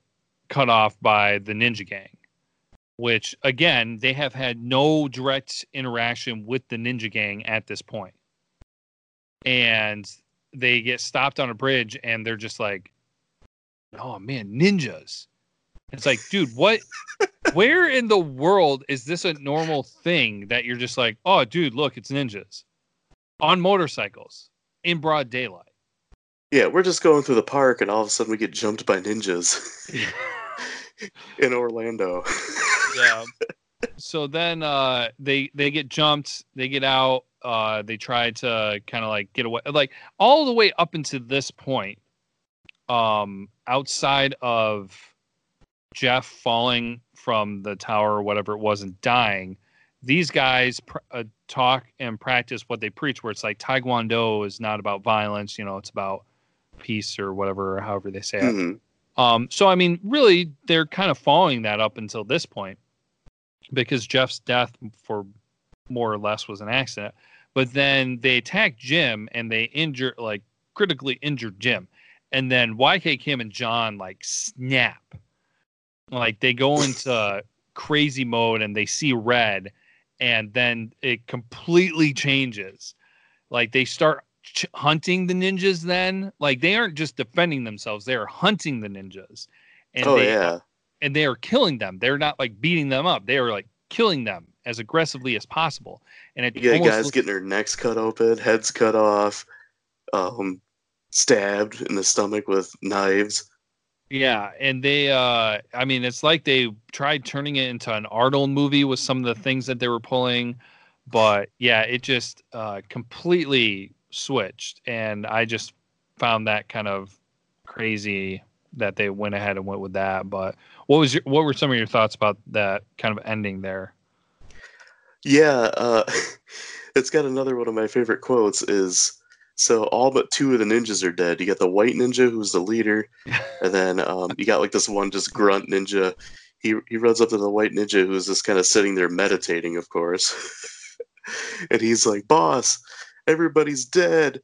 cut off by the Ninja Gang which again they have had no direct interaction with the ninja gang at this point and they get stopped on a bridge and they're just like oh man ninjas it's like dude what [LAUGHS] where in the world is this a normal thing that you're just like oh dude look it's ninjas on motorcycles in broad daylight Yeah, we're just going through the park, and all of a sudden we get jumped by ninjas [LAUGHS] in Orlando. yeah. So then uh, they they get jumped, they get out, uh, they tried to kind of like get away, like all the way up until this point. Um, outside of Jeff falling from the tower or whatever it was and dying, these guys pr- uh, talk and practice what they preach. Where it's like Taekwondo is not about violence, you know, it's about peace or whatever, or however they say it. Mhm. Um, so I mean, really, they're kind of following that up until this point, because Jeff's death, for more or less, was an accident. But then they attack Jim and they injure, like, critically injured Jim, and then YK Kim and John like snap, like they go into crazy mode and they see red, and then it completely changes. Like they start ch- hunting the ninjas. Then, like they aren't just defending themselves; they are hunting the ninjas, and oh they yeah, and they are killing them. They're not like beating them up; they are like killing them as aggressively as possible. And it almost guys looks- getting their necks cut open, heads cut off, um, stabbed in the stomach with knives. Yeah, and they uh I mean it's like they tried turning it into an Arnold movie with some of the things that they were pulling, but yeah, it just uh completely switched and I just found that kind of crazy that they went ahead and went with that, but what was your what were some of your thoughts about that kind of ending there? Yeah, uh, [LAUGHS] it's got another one of my favorite quotes is so all but two of the ninjas are dead. You got the white ninja who's the leader, [LAUGHS] and then um, you got like this one just grunt ninja. He he runs up to the white ninja who's just kind of sitting there meditating, of course, [LAUGHS] and he's like, "Boss, everybody's dead."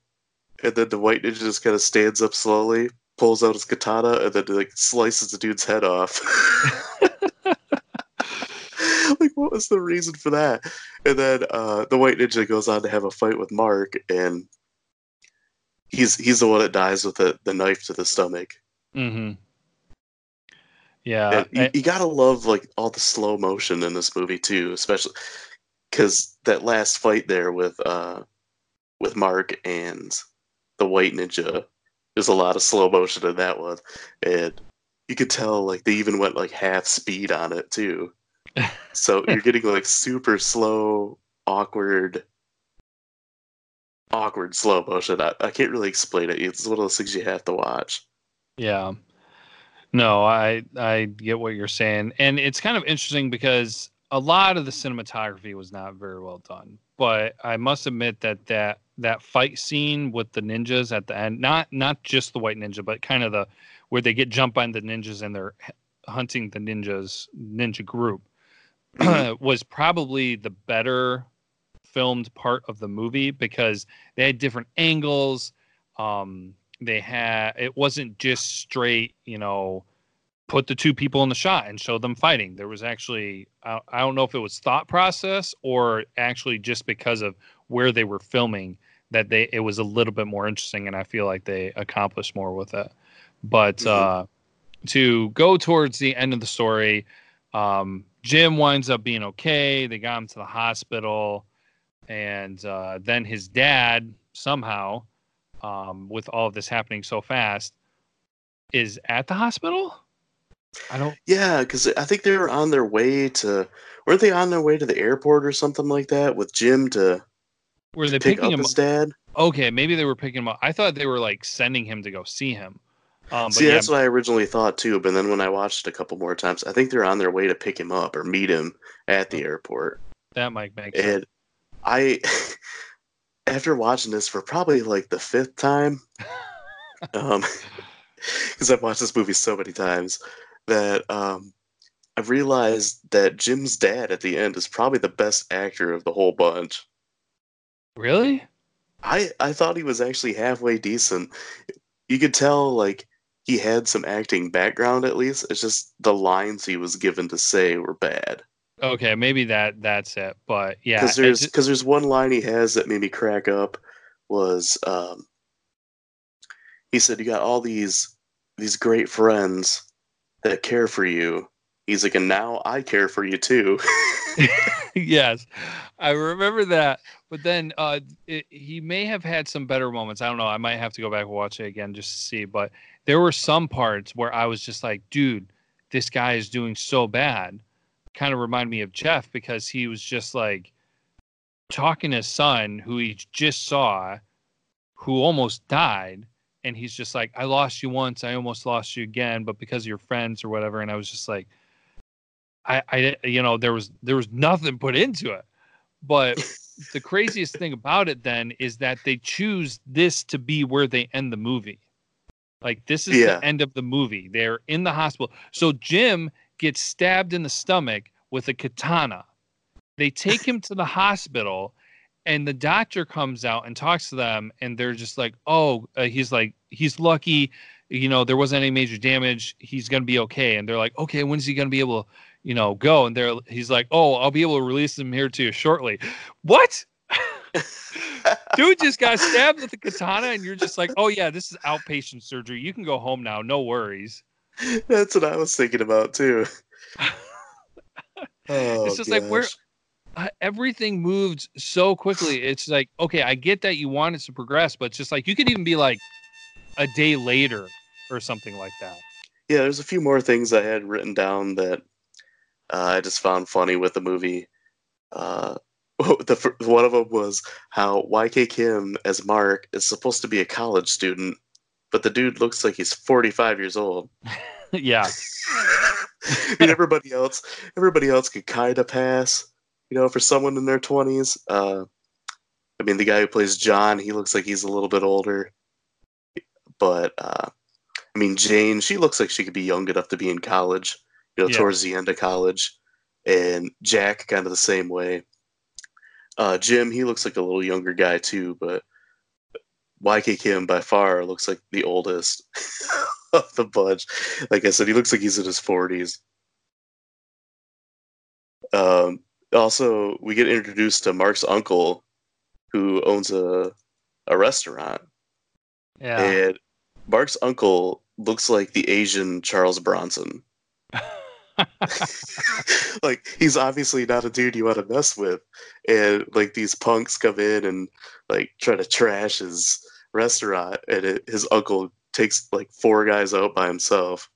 And then the white ninja just kind of stands up slowly, pulls out his katana, and then like slices the dude's head off. Like [LAUGHS] what was the reason for that and then uh the white ninja goes on to have a fight with mark and he's he's the one that dies with the, the knife to the stomach Mm-hmm. Yeah. you, I- you gotta love like all the slow motion in this movie too especially because that last fight there with uh with mark and the white ninja there's a lot of slow motion in that one and you could tell like they even went like half speed on it too so you're getting like super slow awkward awkward slow motion I, I can't really explain it it's one of those things you have to watch Yeah. No, I I get what you're saying. And it's kind of interesting because a lot of the cinematography was not very well done. But I must admit that that that fight scene with the ninjas at the end, not not just the white ninja, but kind of the where they get jumped by the ninjas and they're hunting the ninjas ninja group [CLEARS THROAT] was probably the better filmed part of the movie because they had different angles. Um they had it wasn't just straight you know put the two people in the shot and show them fighting. There was actually I, I don't know if it was thought process or actually just because of where they were filming that they it was a little bit more interesting and i feel like they accomplished more with it. But Mhm. uh to go towards the end of the story um jim winds up being okay they got him to the hospital and uh, then his dad somehow um, with all of this happening so fast is at the hospital i don't Yeah, because I think they were on their way to, weren't they on their way to the airport or something like that with Jim to Were they pick picking up him? his dad. Okay, maybe they were picking him up. I thought they were like sending him to go see him. Um, See, yeah, that's what I originally thought too. But then when I watched it a couple more times, I think they're on their way to pick him up or meet him at the airport. that might make sense. And I, [LAUGHS] after watching this for probably like the fifth time, [LAUGHS] um, [LAUGHS] because I've watched this movie so many times, that um, I've realized that Jim's dad at the end is probably the best actor of the whole bunch. Really? I I thought he was actually halfway decent. You could tell like he had some acting background at least. It's just the lines he was given to say were bad. Okay, maybe that that's it. But yeah, Because there's because there's one line he has that made me crack up was um, he said you got all these these great friends that care for you. He's like, and now I care for you too. [LAUGHS] yes, I remember that. But then uh, it, he may have had some better moments. I don't know. I might have to go back and watch it again just to see. But there were some parts where I was just like, dude, this guy is doing so bad. Kind of remind me of Jeff because he was just like talking to his son, who he just saw, who almost died. And he's just like, I lost you once. I almost lost you again. But because of your friends or whatever. And I was just like, I, I, you know, there was there was nothing put into it. But the craziest thing about it then is that they choose this to be where they end the movie. Like this is Yeah. the end of the movie. They're in the hospital. So Jim gets stabbed in the stomach with a katana. They take him to the [LAUGHS] hospital and the doctor comes out and talks to them and they're just like, "Oh, uh, he's like he's lucky, you know, there wasn't any major damage. He's going to be okay." And they're like, "Okay, when's he going to be able to, you know, go. And they're he's like, oh, I'll be able to release him here to you shortly. [LAUGHS] What? [LAUGHS] [LAUGHS] Dude just got stabbed with a katana, and you're just like, oh yeah, this is outpatient surgery. You can go home now, no worries. That's what I was thinking about too. [LAUGHS] Oh, it's just like we're uh, everything moved so quickly. It's like, okay, I get that you want it to progress, but it's just like you could even be like a day later or something like that. Yeah, there's a few more things I had written down that uh, I just found funny with the movie. Uh, [LAUGHS] the one of them was how YK Kim as Mark is supposed to be a college student, but the dude looks like he's 45 years old. [LAUGHS] yeah, [LAUGHS] I mean, everybody else, everybody else could kind of pass, you know, for someone in their 20s. Uh, I mean, the guy who plays John, he looks like he's a little bit older, but uh, I mean, Jane, she looks like she could be young enough to be in college, you know, Yeah. towards the end of college, and Jack kind of the same way. Uh, Jim, he looks like a little younger guy too, but YK Kim by far looks like the oldest [LAUGHS] of the bunch. Like I said, he looks like he's in his forties. Um, also, we get introduced to Mark's uncle, who owns a a restaurant, yeah. and Mark's uncle looks like the Asian Charles Bronson. [LAUGHS] like he's obviously not a dude you want to mess with, and like these punks come in and like try to trash his restaurant, and it, his uncle takes like four guys out by himself.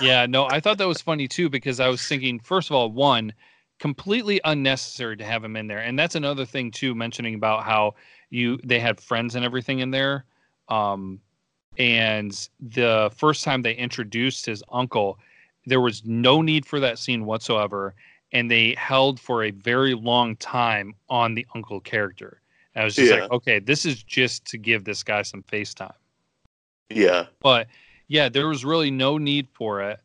yeah, no, I thought that was funny too because I was thinking, first of all, one, completely unnecessary to have him in there, and that's another thing too, mentioning about how you they had friends and everything in there, um, and the first time they introduced his uncle, there was no need for that scene whatsoever, and they held for a very long time on the uncle character. And I was just Yeah. like, okay, this is just to give this guy some face time. Yeah, But yeah, there was really no need for it.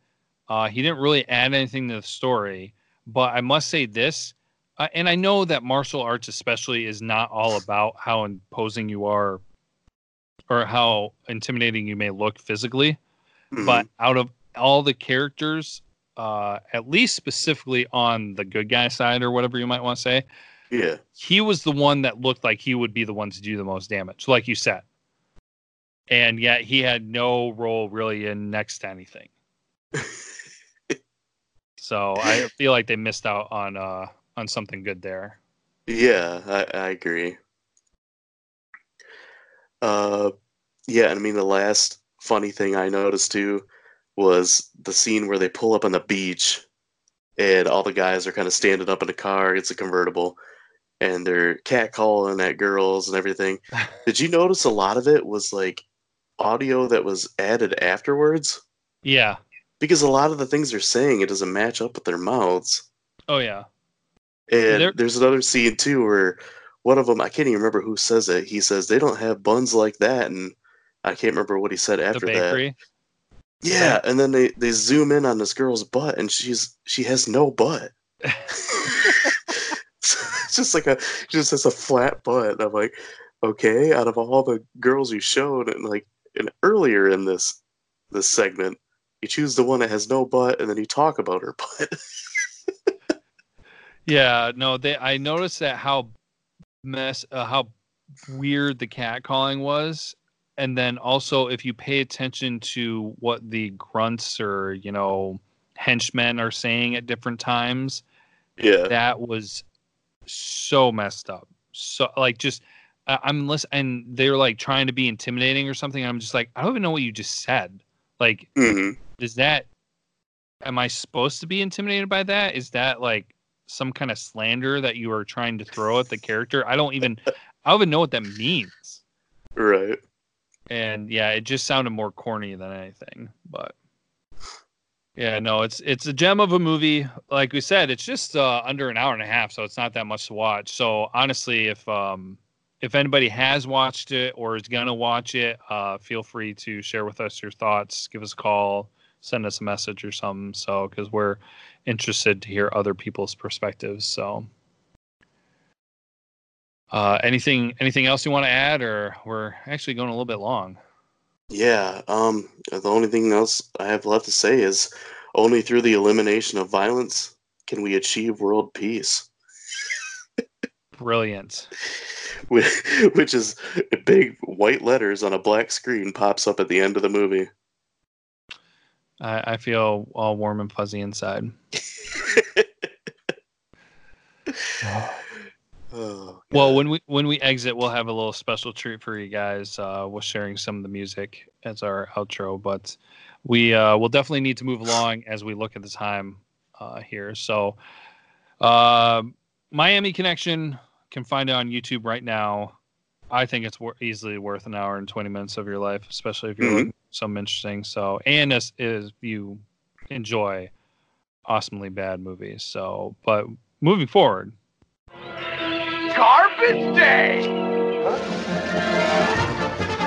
Uh, he didn't really add anything to the story. But I must say this, uh, and I know that martial arts, especially, is not all about how imposing you are or how intimidating you may look physically. Mhm. But out of all the characters, uh, at least specifically on the good guy side or whatever you might want to say, yeah, he was the one that looked like he would be the one to do the most damage, like you said. And yet he had no role really in next to anything. [LAUGHS] so I feel like they missed out on uh on something good there. yeah, I, I agree. Uh, yeah, and I mean the last funny thing I noticed too was the scene where they pull up on the beach, and all the guys are kind of standing up in the car. It's a convertible, and they're catcalling at girls and everything. [LAUGHS] Did you notice a lot of it was like audio that was added afterwards? Yeah. Because a lot of the things they're saying it doesn't match up with their mouths. Oh yeah. And There- there's another scene too where one of them I can't even remember who says it. He says they don't have buns like that, and I can't remember what he said after that. Yeah, and then they they zoom in on this girl's butt, and she's she has no butt. it's [LAUGHS] [LAUGHS] just like a just has a flat butt. And I'm like, okay, out of all the girls you showed, and like and earlier in this this segment, you choose the one that has no butt, and then you talk about her butt. [LAUGHS] Yeah, no, they. I noticed that how mess, uh, how weird the cat calling was, and then also if you pay attention to what the grunts or you know henchmen are saying at different times, yeah, that was so messed up. So like just. I'm listening, and they're like trying to be intimidating or something. I'm just like, I don't even know what you just said. Like, hmm does that am i supposed to be intimidated by that is that like some kind of slander that you are trying to throw at the character i don't even i don't even know what that means [LAUGHS] right. And yeah it just sounded more corny than anything but yeah no it's it's a gem of a movie. Like we said it's just uh, under an hour and a half so it's not that much to watch. So honestly if um if anybody has watched it or is gonna watch it uh feel free to share with us your thoughts give us a call send us a message or something. So because we're interested to hear other people's perspectives so uh anything anything else you want to add or we're actually going a little bit long Yeah. Um. The only thing else I have left to say is, only through the elimination of violence can we achieve world peace. brilliant [LAUGHS] Which which is big white letters on a black screen pops up at the end of the movie. I, I feel all warm and fuzzy inside. [LAUGHS] Oh, Well, when we when we exit, we'll have a little special treat for you guys. Uh, we're sharing some of the music as our outro, but we uh, will definitely need to move along as we look at the time uh, here. So, uh, Miami Connection can find it on YouTube right now. I think it's wor- easily worth an hour and twenty minutes of your life, especially if you're Mhm. for something interesting. So, and as if you enjoy awesomely bad movies. So, but moving forward, Garbage Day!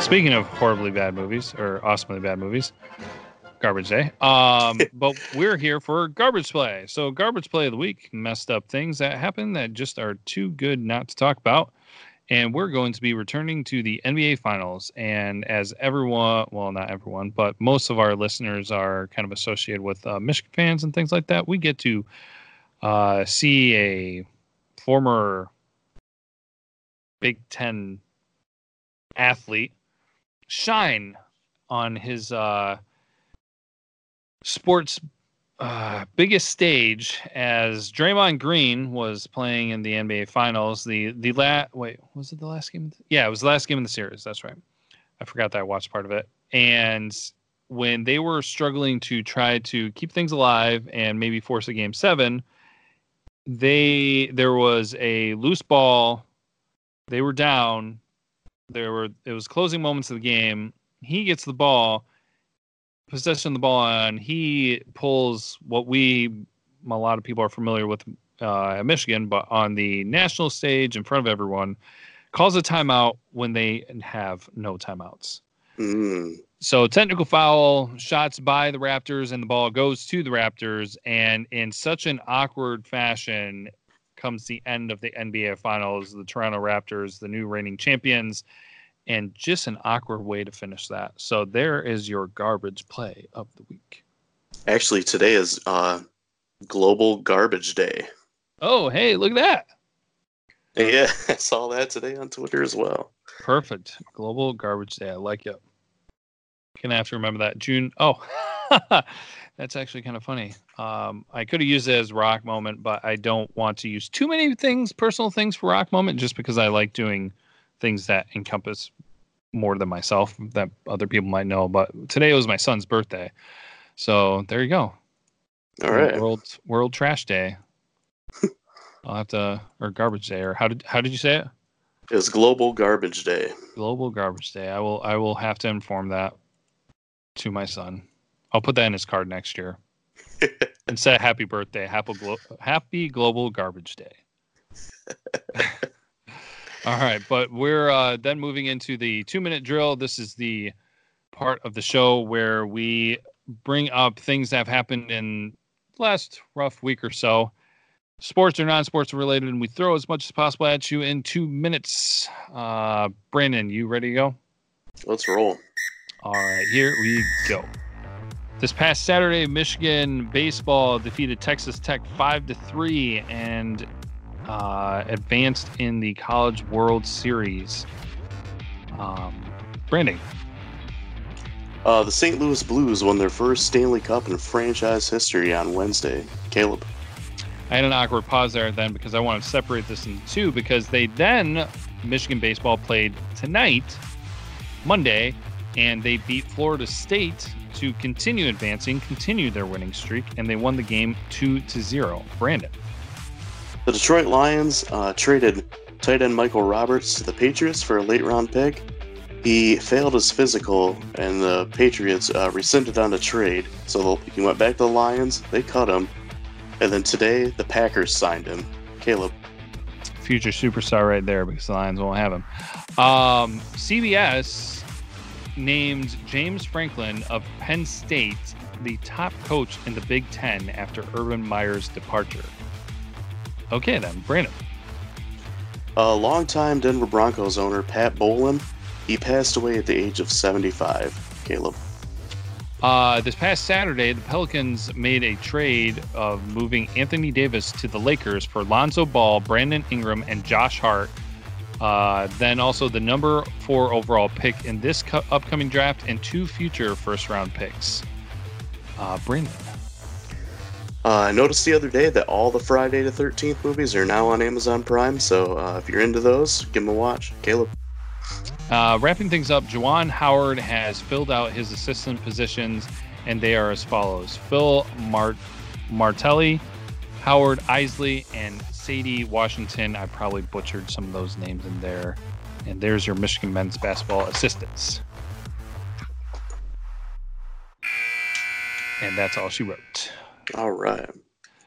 Speaking of horribly bad movies or awesomely bad movies, Garbage Day. Um, [LAUGHS] but we're here for Garbage Play. So Garbage Play of the week, messed up things that happen that just are too good not to talk about. And we're going to be returning to the NBA Finals. And as everyone, well, not everyone, but most of our listeners are kind of associated with uh, Michigan fans and things like that, we get to uh, see a former Big Ten athlete shine on his uh, sports uh, biggest stage as Draymond Green was playing in the NBA Finals. The the la- wait was it the last game? The- yeah, it was the last game in the series. That's right. I forgot that I watched part of it. And when they were struggling to try to keep things alive and maybe force a game seven, they there was a loose ball. They were down there were it was closing moments of the game. He gets the ball, possession of the ball, and he pulls what we a lot of people are familiar with uh, at Michigan, but on the national stage in front of everyone, calls a timeout when they have no timeouts. Mm. So technical foul, shots by the Raptors, and the ball goes to the Raptors. And in such an awkward fashion, comes the end of the NBA Finals. The Toronto Raptors, the new reigning champions, and just an awkward way to finish that. So there is your garbage play of the week. Actually, today is uh, Global Garbage Day. Oh, hey, look at that! [LAUGHS] Yeah, I saw that today on Twitter as well. Perfect. Global Garbage Day. I like it. Gonna have to remember that. June. Oh, [LAUGHS] that's actually kind of funny. Um, I could have used it as rock moment, but I don't want to use too many things, personal things for rock moment, just because I like doing things that encompass more than myself that other people might know. But today was my son's birthday, so there you go. All right. World World Trash Day. [LAUGHS] I'll have to or garbage day or how did how did you say it? It's Global Garbage Day. Global Garbage Day. I will I will have to inform that to my son. I'll put that in his card next year. [LAUGHS] and say happy birthday, happy glo- happy Global Garbage Day. [LAUGHS] All right, but we're uh, then moving into the two minute drill. This is the part of the show where we bring up things that have happened in the last rough week or so, sports or non sports related, and we throw as much as possible at you in two minutes. Uh, Brandon, you ready to go? Let's roll. All right, here we go. This past Saturday, Michigan baseball defeated Texas Tech five to three and uh, advanced in the College World Series. Um, Brandon, Uh, the St. Louis Blues won their first Stanley Cup in franchise history on Wednesday. Caleb. I had an awkward pause there then because I want to separate this in two because they then Michigan baseball played tonight, Monday, and they beat Florida State to continue advancing, continue their winning streak, and they won the game two to zero. Brandon. The Detroit Lions uh, traded tight end Michael Roberts to the Patriots for a late round pick. He failed his physical, and the Patriots uh, rescinded on the trade. So he went back to the Lions. They cut him, and then today the Packers signed him. Caleb. future superstar right there because the Lions won't have him. Um, CBS named James Franklin of Penn State the top coach in the Big Ten after Urban Meyer's departure. Okay, then, Brandon. A longtime Denver Broncos owner, Pat Bowlen, he passed away at the age of 75. Caleb. Uh, this past Saturday, the Pelicans made a trade of moving Anthony Davis to the Lakers for Lonzo Ball, Brandon Ingram, and Josh Hart. Uh, then also the number four overall pick in this cu- upcoming draft and two future first round picks. Uh, Brandon. Uh, I noticed the other day that all the Friday the 13th movies are now on Amazon Prime, so uh, if you're into those, give them a watch. Caleb. Uh, wrapping things up, Juwan Howard has filled out his assistant positions, and they are as follows Phil Mart- Martelli, Howard Eisley, and Saddi Washington. I probably butchered some of those names in there. And there's your Michigan men's basketball assistants. And that's all she wrote. All right.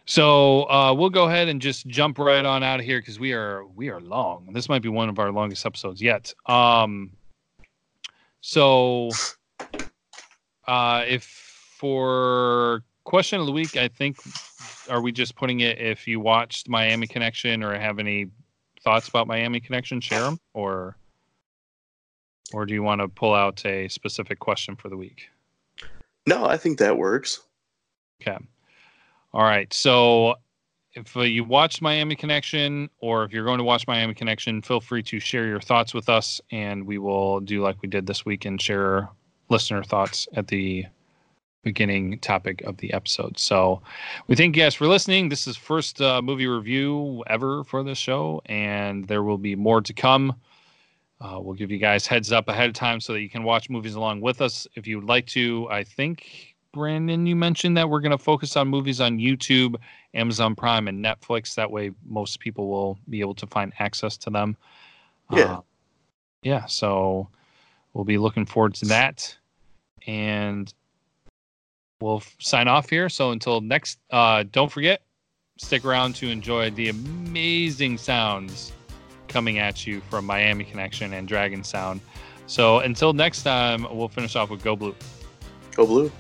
So uh, we'll go ahead and just jump right on out of here because we are we are long. This might be one of our longest episodes yet. Um, so uh, if for question of the week, I think are we just putting it if you watched Miami Connection or have any thoughts about Miami Connection, share them, or or do you want to pull out a specific question for the week? No, I think that works. Okay. All right. So if uh, you watched Miami Connection or if you're going to watch Miami Connection, feel free to share your thoughts with us and we will do like we did this week and share listener thoughts at the beginning topic of the episode. So we thank you guys for listening. This is first uh, movie review ever for this show and there will be more to come. Uh, we'll give you guys heads up ahead of time so that you can watch movies along with us. If you would like to, I think Brandon, you mentioned that we're going to focus on movies on YouTube, Amazon Prime, and Netflix. That way, most people will be able to find access to them. Yeah. Uh, yeah. So we'll be looking forward to that. And we'll sign off here. So until next, uh, don't forget, stick around to enjoy the amazing sounds coming at you from Miami Connection and Dragon Sound. So until next time, we'll finish off with Go Blue. Go Blue.